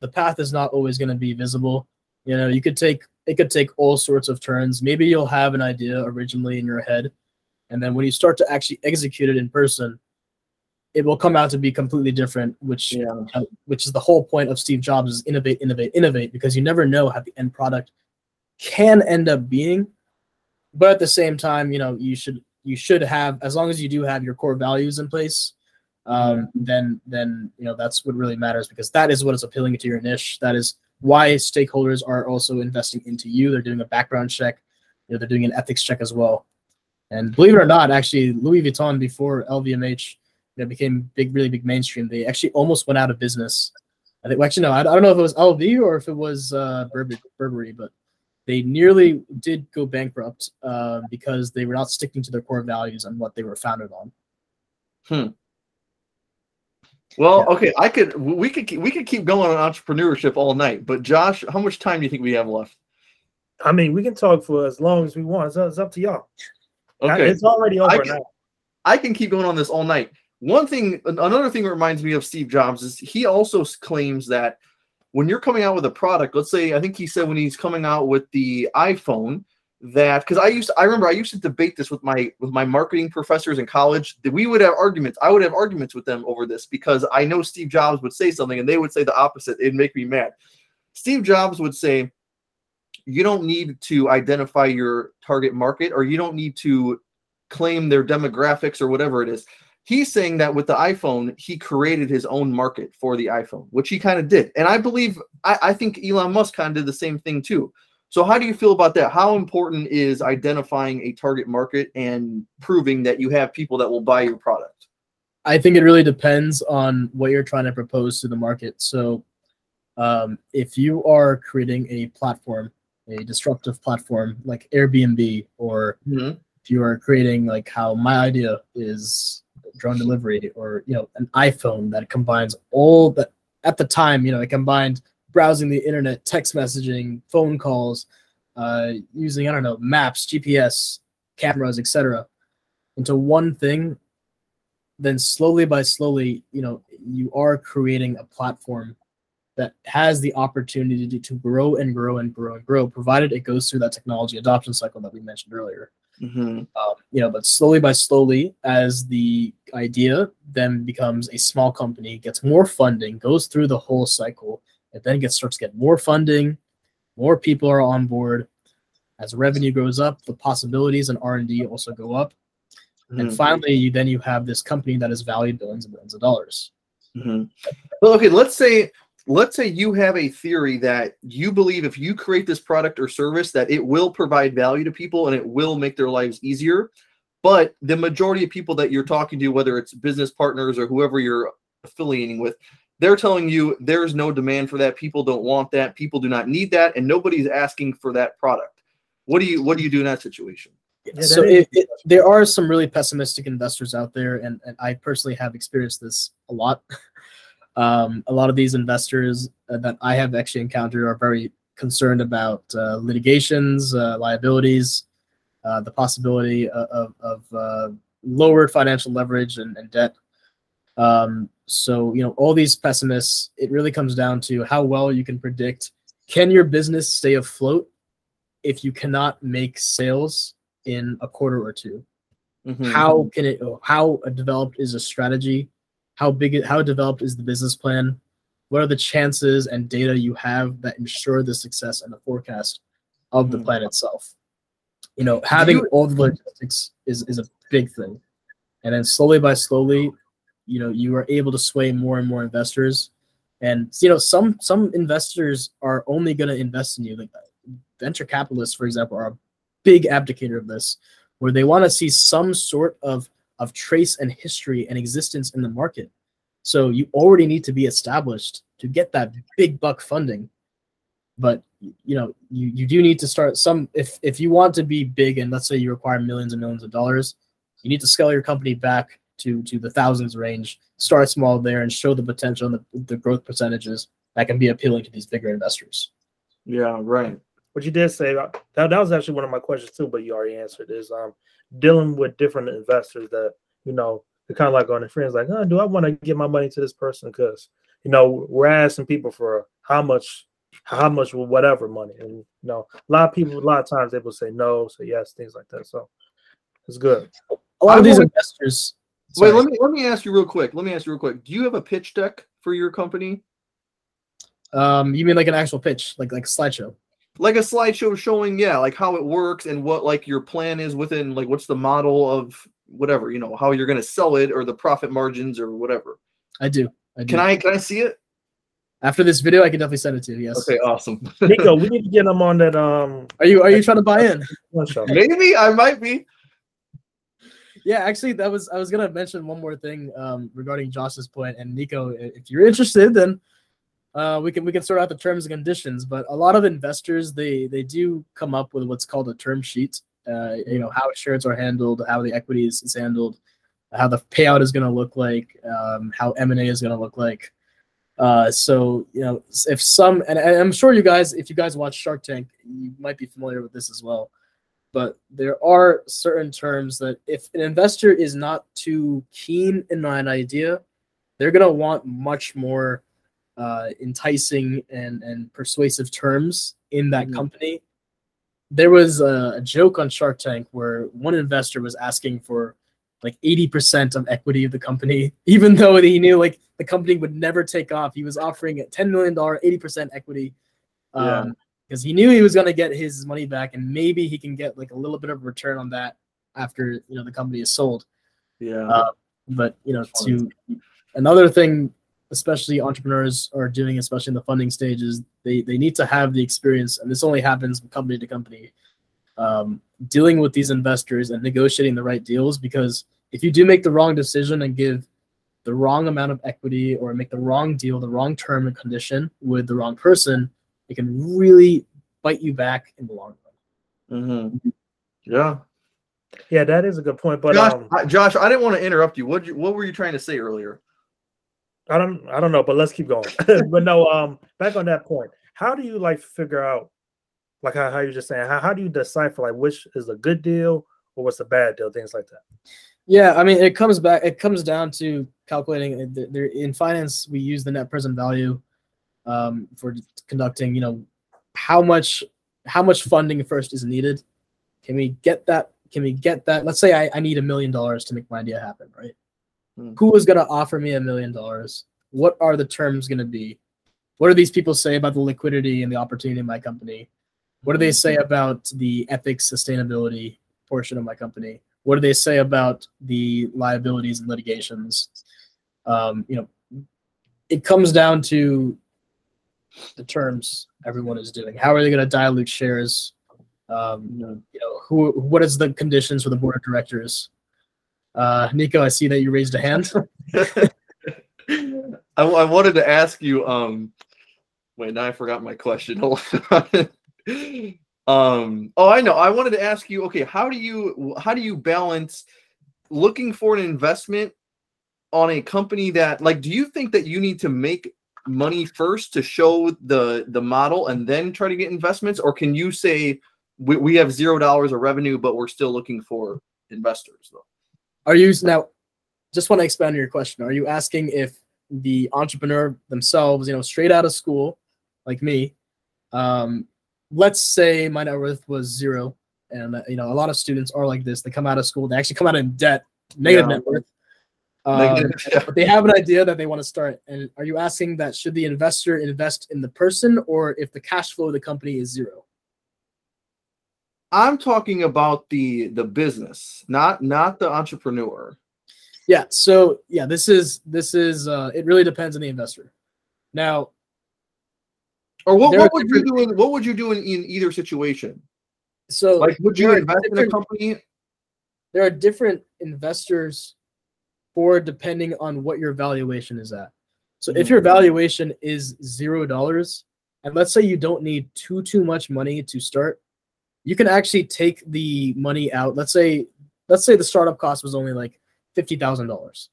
the path is not always going to be visible. You know you could take it could take all sorts of turns. Maybe you'll have an idea originally in your head and then when you start to actually execute it in person it will come out to be completely different which yeah. uh, which is the whole point of steve jobs is innovate innovate innovate because you never know how the end product can end up being. But at the same time you know you should you should have as long as you do have your core values in place um, then then you know that's what really matters because that is what is appealing to your niche. That is why stakeholders are also investing into you. They're doing a background check. You know, they're doing an ethics check as well. And believe it or not actually louis vuitton before lvmh you know, became big really big mainstream. They actually almost went out of business. I think well, actually no I, I don't know if it was lv or if it was uh, burberry, burberry but they nearly did go bankrupt uh, because they were not sticking to their core values and what they were founded on. Hmm. Well, Yeah. okay, I could we could keep- we could keep going on entrepreneurship all night, but Josh, how much time do you think we have left? I mean, we can talk for as long as we want. It's, it's up to y'all. Okay, It's already over can- now. I can keep going on this all night. One thing, another thing that reminds me of Steve Jobs is he also claims that when you're coming out with a product, let's say, I think he said when he's coming out with the iPhone, that because I used, I remember I used to debate this with my with my marketing professors in college. That we would have arguments. I would have arguments with them over this because I know Steve Jobs would say something and they would say the opposite. It'd make me mad. Steve Jobs would say, "You don't need to identify your target market, or you don't need to claim their demographics or whatever it is. He's saying that with the iPhone, he created his own market for the iPhone, which he kind of did. And I believe, I, I think Elon Musk kind of did the same thing too. So, how do you feel about that? How important is identifying a target market and proving that you have people that will buy your product? I think it really depends on what you're trying to propose to the market. So, um, if you are creating a platform, a disruptive platform like Airbnb, or Mhm. if you are creating like how my idea is drone delivery, or you know an iPhone that combines all that at the time, you know, it combined browsing the internet, text messaging, phone calls, uh, using I don't know maps, GPS, cameras, etc., into one thing then slowly by slowly, you know, you are creating a platform that has the opportunity to, to grow and grow and grow and grow, provided it goes through that technology adoption cycle that we mentioned earlier. Mhm. Um, you know, but slowly by slowly, as the idea then becomes a small company, gets more funding, goes through the whole cycle, it then gets starts to get more funding, more people are on board. As revenue goes up, the possibilities and R and D also go up, and Mhm. finally, you then you have this company that is valued billions and billions of dollars. Mhm. Well, okay, let's say let's say you have a theory that you believe if you create this product or service that it will provide value to people and it will make their lives easier. But the majority of people that you're talking to, whether it's business partners or whoever you're affiliating with, they're telling you there's no demand for that. People don't want that. People do not need that, and nobody's asking for that product. What do you what do you do in that situation? Yeah, so that it, is- it, there are some really pessimistic investors out there, and, and I personally have experienced this a lot. Um, a lot of these investors uh, that I have actually encountered are very concerned about uh, litigations, uh, liabilities, uh, the possibility of, of, of uh, lowered financial leverage and, and debt. Um, so, you know, all these pessimists, it really comes down to how well you can predict can your business stay afloat if you cannot make sales in a quarter or two? Mhm. How can it? How developed is a strategy? How big? How developed is the business plan? What are the chances and data you have that ensure the success and the forecast of the Mhm. plan itself? You know, having you- all the logistics is is a big thing, and then slowly by slowly, you know, you are able to sway more and more investors. And you know, some some investors are only going to invest in you. Like venture capitalists, for example, are a big abdicator of this where they want to see some sort of of trace and history and existence in the market. So you already need to be established to get that big buck funding. But you know, you, you do need to start some if if you want to be big and let's say you require millions and millions of dollars, you need to scale your company back to to the thousands range. Start small there and show the potential and the, the growth percentages that can be appealing to these bigger investors. Yeah, right. what you did say that, that was actually one of my questions too, but you already answered is um dealing with different investors that you know they're kind of like on the friends like, oh, do I want to give my money to this person? Because you know we're asking people for how much, how much, whatever money, and you know a lot of people, a lot of times they will say no, say yes, things like that. So it's good. A lot I of these wanna- investors. Wait, let me let me ask you real quick. Let me ask you real quick. Do you have a pitch deck for your company? Um, you mean like an actual pitch, like like a slideshow? like a slideshow showing yeah like how it works and what like your plan is within like what's the model of whatever you know how you're going to sell it or the profit margins or whatever I do. I do. can i can i see it After this video, I can definitely send it to you. Yes. okay awesome Niko, we need to get him on that um Are you Are you trying to buy in? maybe i might be Yeah, actually, that was I was gonna mention one more thing um, regarding Josh's point and Niko. If you're interested, then uh, we can we can sort out the terms and conditions. But a lot of investors they they do come up with what's called a term sheet. Uh, you know how shares are handled, how the equity is, is handled, how the payout is going to look like, um, how M and A is going to look like. Uh, so you know if some and, and I'm sure you guys, if you guys watch Shark Tank, you might be familiar with this as well but there are certain terms that if an investor is not too keen in an idea, they're going to want much more uh, enticing and, and persuasive terms in that Mhm. company. There was a, a joke on Shark Tank where one investor was asking for like 80% of equity of the company, even though he knew like the company would never take off. He was offering a $10 million, 80% equity. Yeah. Because he knew he was going to get his money back and maybe he can get like a little bit of return on that after you know the company is sold. Yeah. Uh, but you know to another thing especially entrepreneurs are doing especially in the funding stages they they need to have the experience and this only happens from company to company um, dealing with these investors and negotiating the right deals because if you do make the wrong decision and give the wrong amount of equity or make the wrong deal the wrong term and condition with the wrong person it can really bite you back in the long run Mhm. yeah Yeah, that is a good point. But josh, um I, josh i didn't want to interrupt you what you what were you trying to say earlier I don't I don't know, but let's keep going. but no, um back on that point, how do you like figure out like how, how you're just saying, how, how do you decipher like which is a good deal or what's a bad deal, things like that? Yeah, I mean, it comes back. It comes down to calculating. it- th- There in finance, we use the net present value um, for conducting. You know, how much how much funding first is needed. Can we get that? Can we get that? Let's say I, I need a million dollars to make my idea happen, right? Hmm. Who is going to offer me a million dollars? What are the terms going to be? What do these people say about the liquidity and the opportunity in my company? What do they say about the ethics, sustainability portion of my company? What do they say about the liabilities and litigations? Um, you know, it comes down to the terms everyone is doing. How are they going to dilute shares? Um, you know, who? What is the conditions for the board of directors? Uh, Niko, I see that you raised a hand. I, I wanted to ask you. Um, wait, now I forgot my question. Hold on. um. Oh, I know. I wanted to ask you. Okay, how do you how do you balance looking for an investment on a company that like? Do you think that you need to make money first to show the the model and then try to get investments, or can you say we, we have zero dollars of revenue, but we're still looking for investors though? Are you now? Just want to expand on your question. Are you asking if the entrepreneur themselves, you know, straight out of school, like me, um, let's say my net worth was zero, and uh, you know, a lot of students are like this. They come out of school, they actually come out in debt, negative Yeah. net worth. Um, yeah. they have an idea that they want to start. And are you asking that should the investor invest in the person or if the cash flow of the company is zero? I'm talking about the the business, not not the entrepreneur. Yeah. So yeah, this is this is uh, it really depends on the investor. Now, Or what, what would you do? In, what would you do in, in either situation? so Like, would you invest in a company? there are different investors for depending on what your valuation is at. So if your valuation is zero dollars, and let's say you don't need too too much money to start, you can actually take the money out. Let's say let's say the startup cost was only like fifty thousand dollars.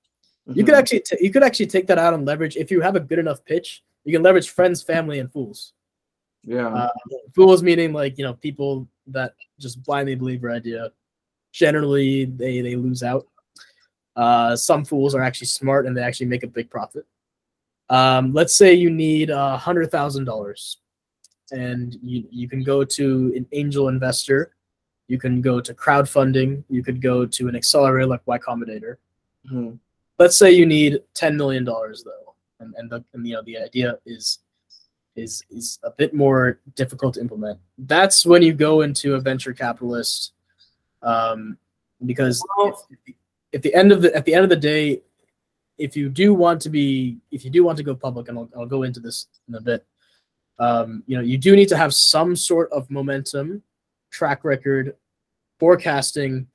You could Mhm. actually ta- you could actually take that out and leverage if you have a good enough pitch. You can leverage friends, family, and fools. yeah. Uh, fools meaning like you know people that just blindly believe your idea. Generally, they they lose out. Uh, some fools are actually smart and they actually make a big profit. Um, let's say you need a hundred thousand dollars, and you you can go to an angel investor, you can go to crowdfunding, you could go to an accelerator like Y Combinator. Mhm. Let's say you need ten million dollars though, and and the and you know the idea is is is a bit more difficult to implement. That's when you go into a venture capitalist, um, because Well- if, at the end of the at the end of the day, if you do want to be if you do want to go public, and I'll, I'll go into this in a bit, um, you know, you do need to have some sort of momentum, track record, forecasting,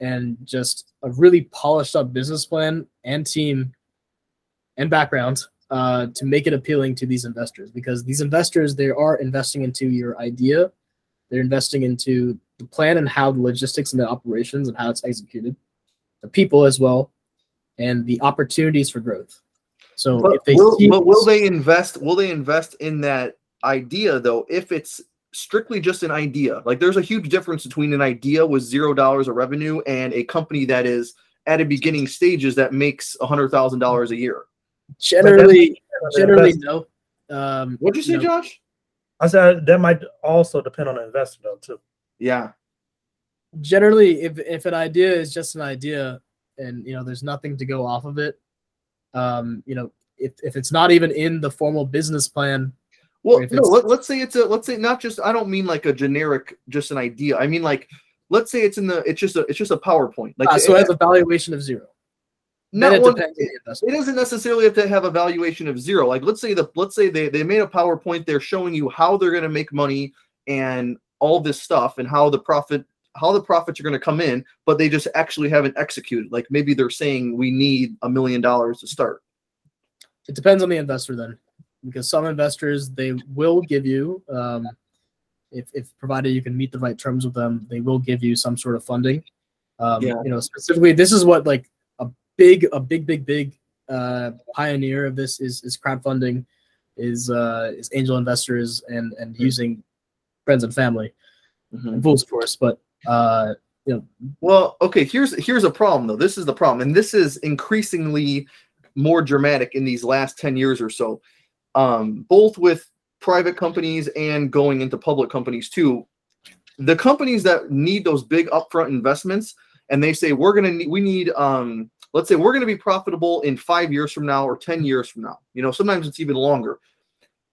and just a really polished up business plan and team and background uh, to make it appealing to these investors. Because these investors they are investing into your idea. They're investing into the plan and how the logistics and the operations and how it's executed the people as well and the opportunities for growth so But if they will, see but will they invest? Will they invest in that idea though? If it's strictly just an idea, like there's a huge difference between an idea with zero dollars of revenue and a company that is at a beginning stages that makes a hundred thousand dollars a year. generally generally no um, What'd you say, know, Josh? I said that might also depend on the investor though too. Yeah. Generally if if an idea is just an idea and you know there's nothing to go off of it um you know if, if it's not even in the formal business plan Well, no. Let, let's say it's a. Let's say not just. I don't mean like a generic, just an idea. I mean like, let's say it's in the. It's just a. It's just a PowerPoint. Like uh, so it- it has a valuation of zero not it one- depends on the investment it doesn't necessarily have to have a valuation of zero. Like let's say the let's say they, they made a PowerPoint, they're showing you how they're gonna make money and all this stuff and how the profit how the profits are gonna come in, but they just actually haven't executed. Like maybe they're saying we need a million dollars to start. it depends on the investor then because some investors they will give you um if, if provided you can meet the right terms with them they will give you some sort of funding um Yeah. you know specifically this is what like a big a big big big uh pioneer of this is is crowdfunding is uh is angel investors and and using friends and family and fools of course but uh you know Well, okay, here's here's a problem though. This is the problem, and this is increasingly more dramatic in these last 10 years or so. Um, both with private companies and going into public companies too. The companies that need those big upfront investments and they say we're gonna need we need um let's say we're gonna be profitable in five years from now or 10 years from now. You know, sometimes it's even longer.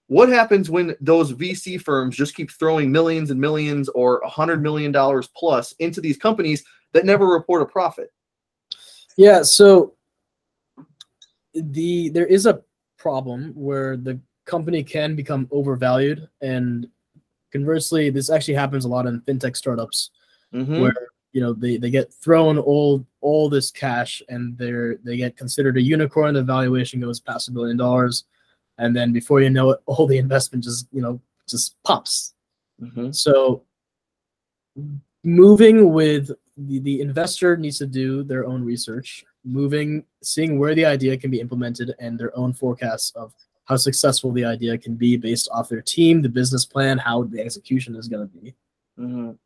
What happens when those VC firms just keep throwing millions and millions or a hundred million dollars plus into these companies that never report a profit? Yeah, so the there is a problem where the company can become overvalued and conversely this actually happens a lot in fintech startups Mhm. where you know they, they get thrown all all this cash and they're they get considered a unicorn the valuation goes past a billion dollars and then before you know it all the investment just you know just pops Mhm. so moving with the, the investor needs to do their own research, moving, seeing where the idea can be implemented and their own forecasts of how successful the idea can be based off their team, the business plan, how the execution is going to be. Mhm.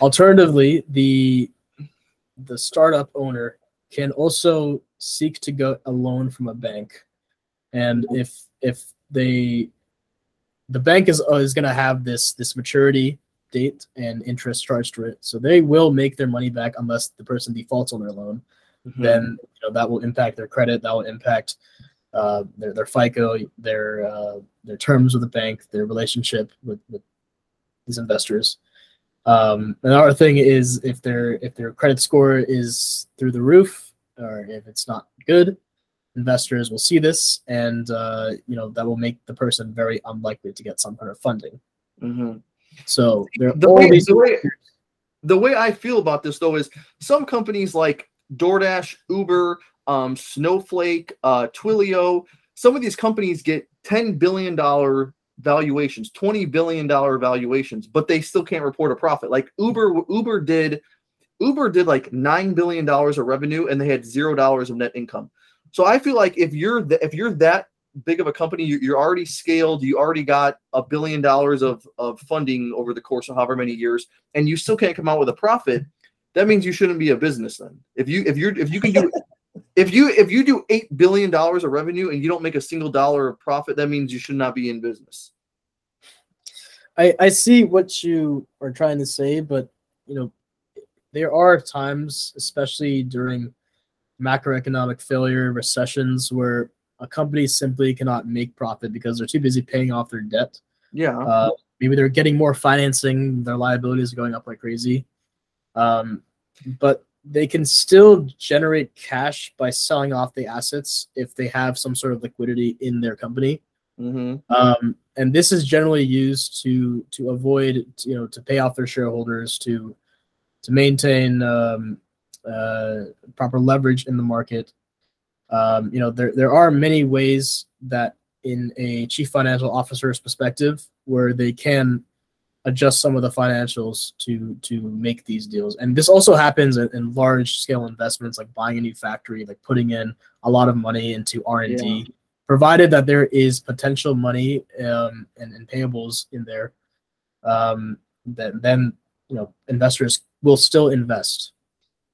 Alternatively, the the startup owner can also seek to get a loan from a bank, and if if they the bank is uh, is going to have this this maturity date and interest charged to it, so they will make their money back unless the person defaults on their loan. Mhm. Then you know that will impact their credit, that will impact uh, their their FICO, their uh, their terms with the bank, their relationship with, with these investors. Um, another thing is if their if their credit score is through the roof or if it's not good, investors will see this and uh, you know that will make the person very unlikely to get some kind of funding. Mhm. So there are The all way- these the way- the way I feel about this though is some companies like DoorDash, Uber, um, Snowflake, uh, Twilio, some of these companies get ten billion dollar valuations, twenty billion dollar valuations, but they still can't report a profit. Like Uber, Uber did, Uber did like nine billion dollars of revenue, and they had zero dollars of net income. So I feel like if you're th- if you're that big of a company, you- you're already scaled, you already got a billion dollars of of funding over the course of however many years, and you still can't come out with a profit, that means you shouldn't be a business then. If you if you're if you can do if you if you do eight billion dollars of revenue and you don't make a single dollar of profit, that means you should not be in business. I, I see what you are trying to say, but you know, there are times, especially during macroeconomic failure, recessions, where a company simply cannot make profit because they're too busy paying off their debt. Yeah. Uh, maybe they're getting more financing, their liabilities are going up like crazy. Um, but they can still generate cash by selling off the assets if they have some sort of liquidity in their company. hmm Um, and this is generally used to to avoid you know to pay off their shareholders to to maintain um, uh, proper leverage in the market. Um, you know there there are many ways that in a chief financial officer's perspective where they can adjust some of the financials to to make these deals. And this also happens in, in large scale investments like buying a new factory like putting in a lot of money into r&d provided that there is potential money um, and, and payables in there um, that then you know investors will still invest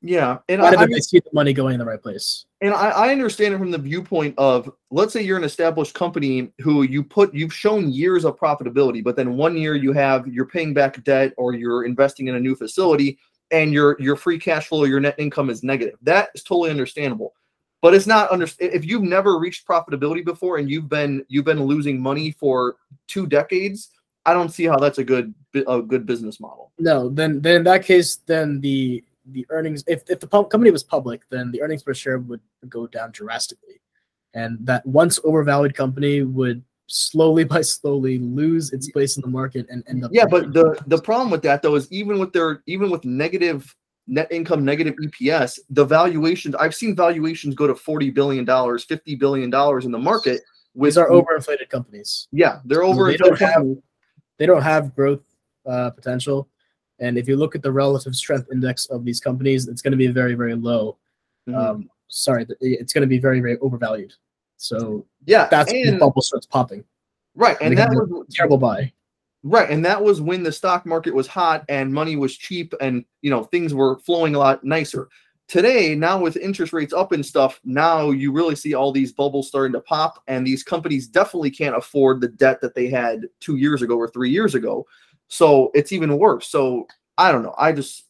Yeah. And I, I that see the money going in the right place? And I, I understand it from the viewpoint of let's say you're an established company who you put you've shown years of profitability but then one year you have you're paying back debt or you're investing in a new facility and your your free cash flow your net income is negative. That is totally understandable. But it's not under if you've never reached profitability before and you've been you've been losing money for two decades i don't see how that's a good a good business model. No then then in that case then the the earnings if, if the company was public then the earnings per share would go down drastically. And that once overvalued company would slowly by slowly lose its place in the market and end up yeah but the the problem with that though is even with their even with negative net income negative eps the valuations i've seen valuations go to 40 billion dollars 50 billion dollars in the market with these are overinflated companies. Yeah they're over They don't have they don't have growth uh, potential. And if you look at the relative strength index of these companies, it's going to be very, very low. Mhm. Um, sorry, it's going to be very, very overvalued. So yeah that's when the bubble starts popping. right and Because that was Terrible buy. Right, and that was when the stock market was hot and money was cheap and you know things were flowing a lot nicer. Today, now with interest rates up and stuff, now you really see all these bubbles starting to pop and these companies definitely can't afford the debt that they had 2 years ago or 3 years ago. So, it's even worse. So, I don't know. I just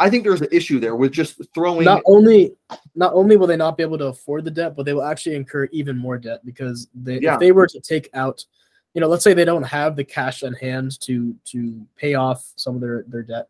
I think there's an issue there with just throwing Not only not only will they not be able to afford the debt, but they will actually incur even more debt because they, Yeah. if they were to take out, you know, let's say they don't have the cash on hand to to pay off some of their their debt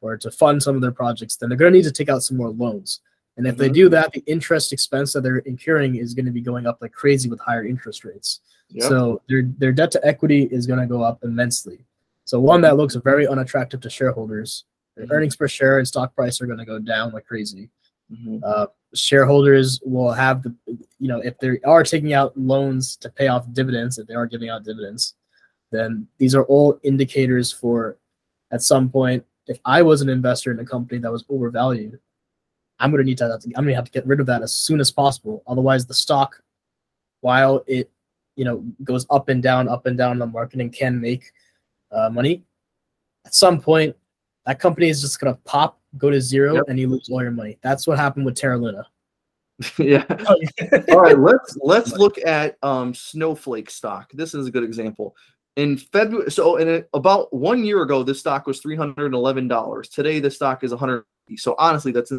or to fund some of their projects, then they're going to need to take out some more loans. And if they Mhm. do that, the interest expense that they're incurring is going to be going up like crazy with higher interest rates. Yep. So their their debt to equity is going to go up immensely. So one that looks very unattractive to shareholders. Their Mhm. earnings per share and stock price are going to go down like crazy Mhm. uh, shareholders will have the you know if they are taking out loans to pay off dividends if they are giving out dividends then these are all indicators for at some point if i was an investor in a company that was overvalued i'm going to need to i'm going to have to get rid of that as soon as possible otherwise the stock while it you know goes up and down up and down in the market and can make uh, money at some point that company is just going to pop go to zero Yep. and you lose all your money that's what happened with terra luna yeah. All right, let's let's look at um Snowflake stock. This is a good example. In February, so in a, about one year ago, this stock was three hundred and eleven dollars. Today, the stock is one hundred. So honestly, that's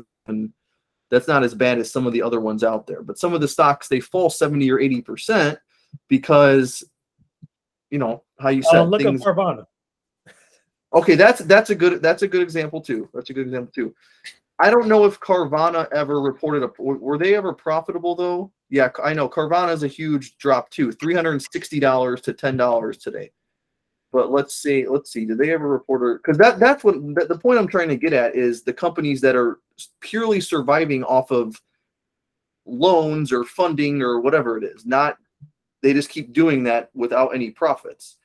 that's not as bad as some of the other ones out there. But some of the stocks they fall seventy or eighty percent because you know how you said look things. Okay, that's that's a good that's a good example too. That's a good example too. I don't know if Carvana ever reported a were they ever profitable though? Yeah, I know Carvana is a huge drop too, three hundred and sixty dollars to ten dollars today. But let's see, let's see, did they ever report? Because that that's what the point I'm trying to get at is the companies that are purely surviving off of loans or funding or whatever it is. Not they just keep doing that without any profits.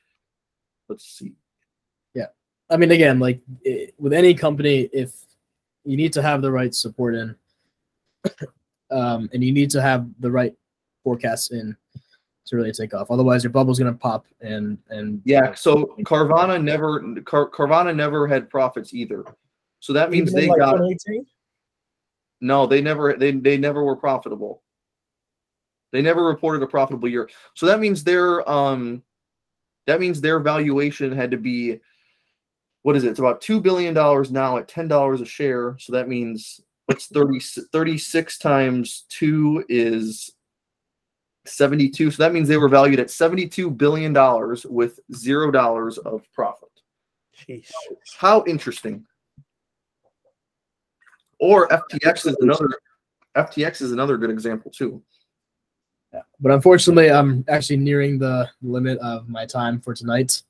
Let's see. Yeah. I mean, again, like i with any company, if you need to have the right support in, um, and you need to have the right forecasts in to really take off. Otherwise, your bubble's gonna pop and and Yeah, so Carvana never Car, Carvana never had profits either. So that means Even they like, got 2018? no, they never they they never were profitable. They never reported a profitable year. So that means their um that means their valuation had to be what is it? It's about 2 billion dollars now at $10 a share. So that means what's 30 36 times 2 is 72. So that means they were valued at 72 billion dollars with zero dollars of profit. Sheesh. How interesting. Or FTX is another FTX is another good example too. Yeah. But unfortunately, I'm actually nearing the limit of my time for tonight.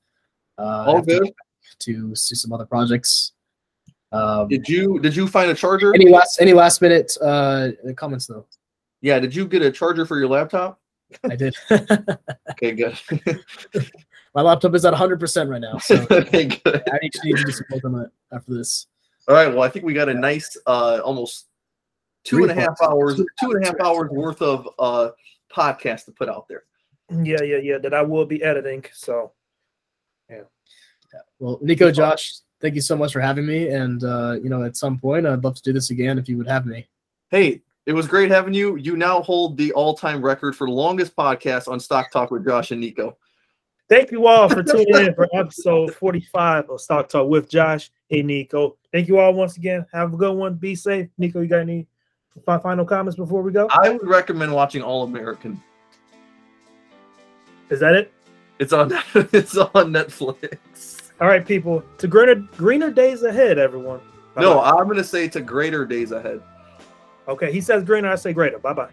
Uh, All to good. to see some other projects. Um, Did you did you find a charger? any last any last minute uh, comments though? Yeah, did you get a charger for your laptop? I did. Okay, good. my laptop is at 100 percent right now, so okay, good. I actually need to do some work on it after this. All right. Well, I think we got a nice, uh, almost two and a half hours, Two two and a half hours worth of uh podcast to put out there. Yeah, yeah, yeah. That I will be editing. So yeah. Well, Niko, Josh, thank you so much for having me, and uh, you know, at some point, I'd love to do this again if you would have me. Hey, it was great having you. You now hold the all-time record for longest podcast on Stock Talk with Josh and Niko. thank you all for tuning in for episode 45 of Stock Talk with Josh and Niko. Thank you all once again. Have a good one. Be safe. Niko, you got any fi- final comments before we go? I would recommend watching All American. Is that it? It's on it's on Netflix. All right, people. To greener greener days ahead, everyone. No, Bye-bye. I'm gonna say to greater days ahead. Okay, he says greener. I say greater. Bye bye.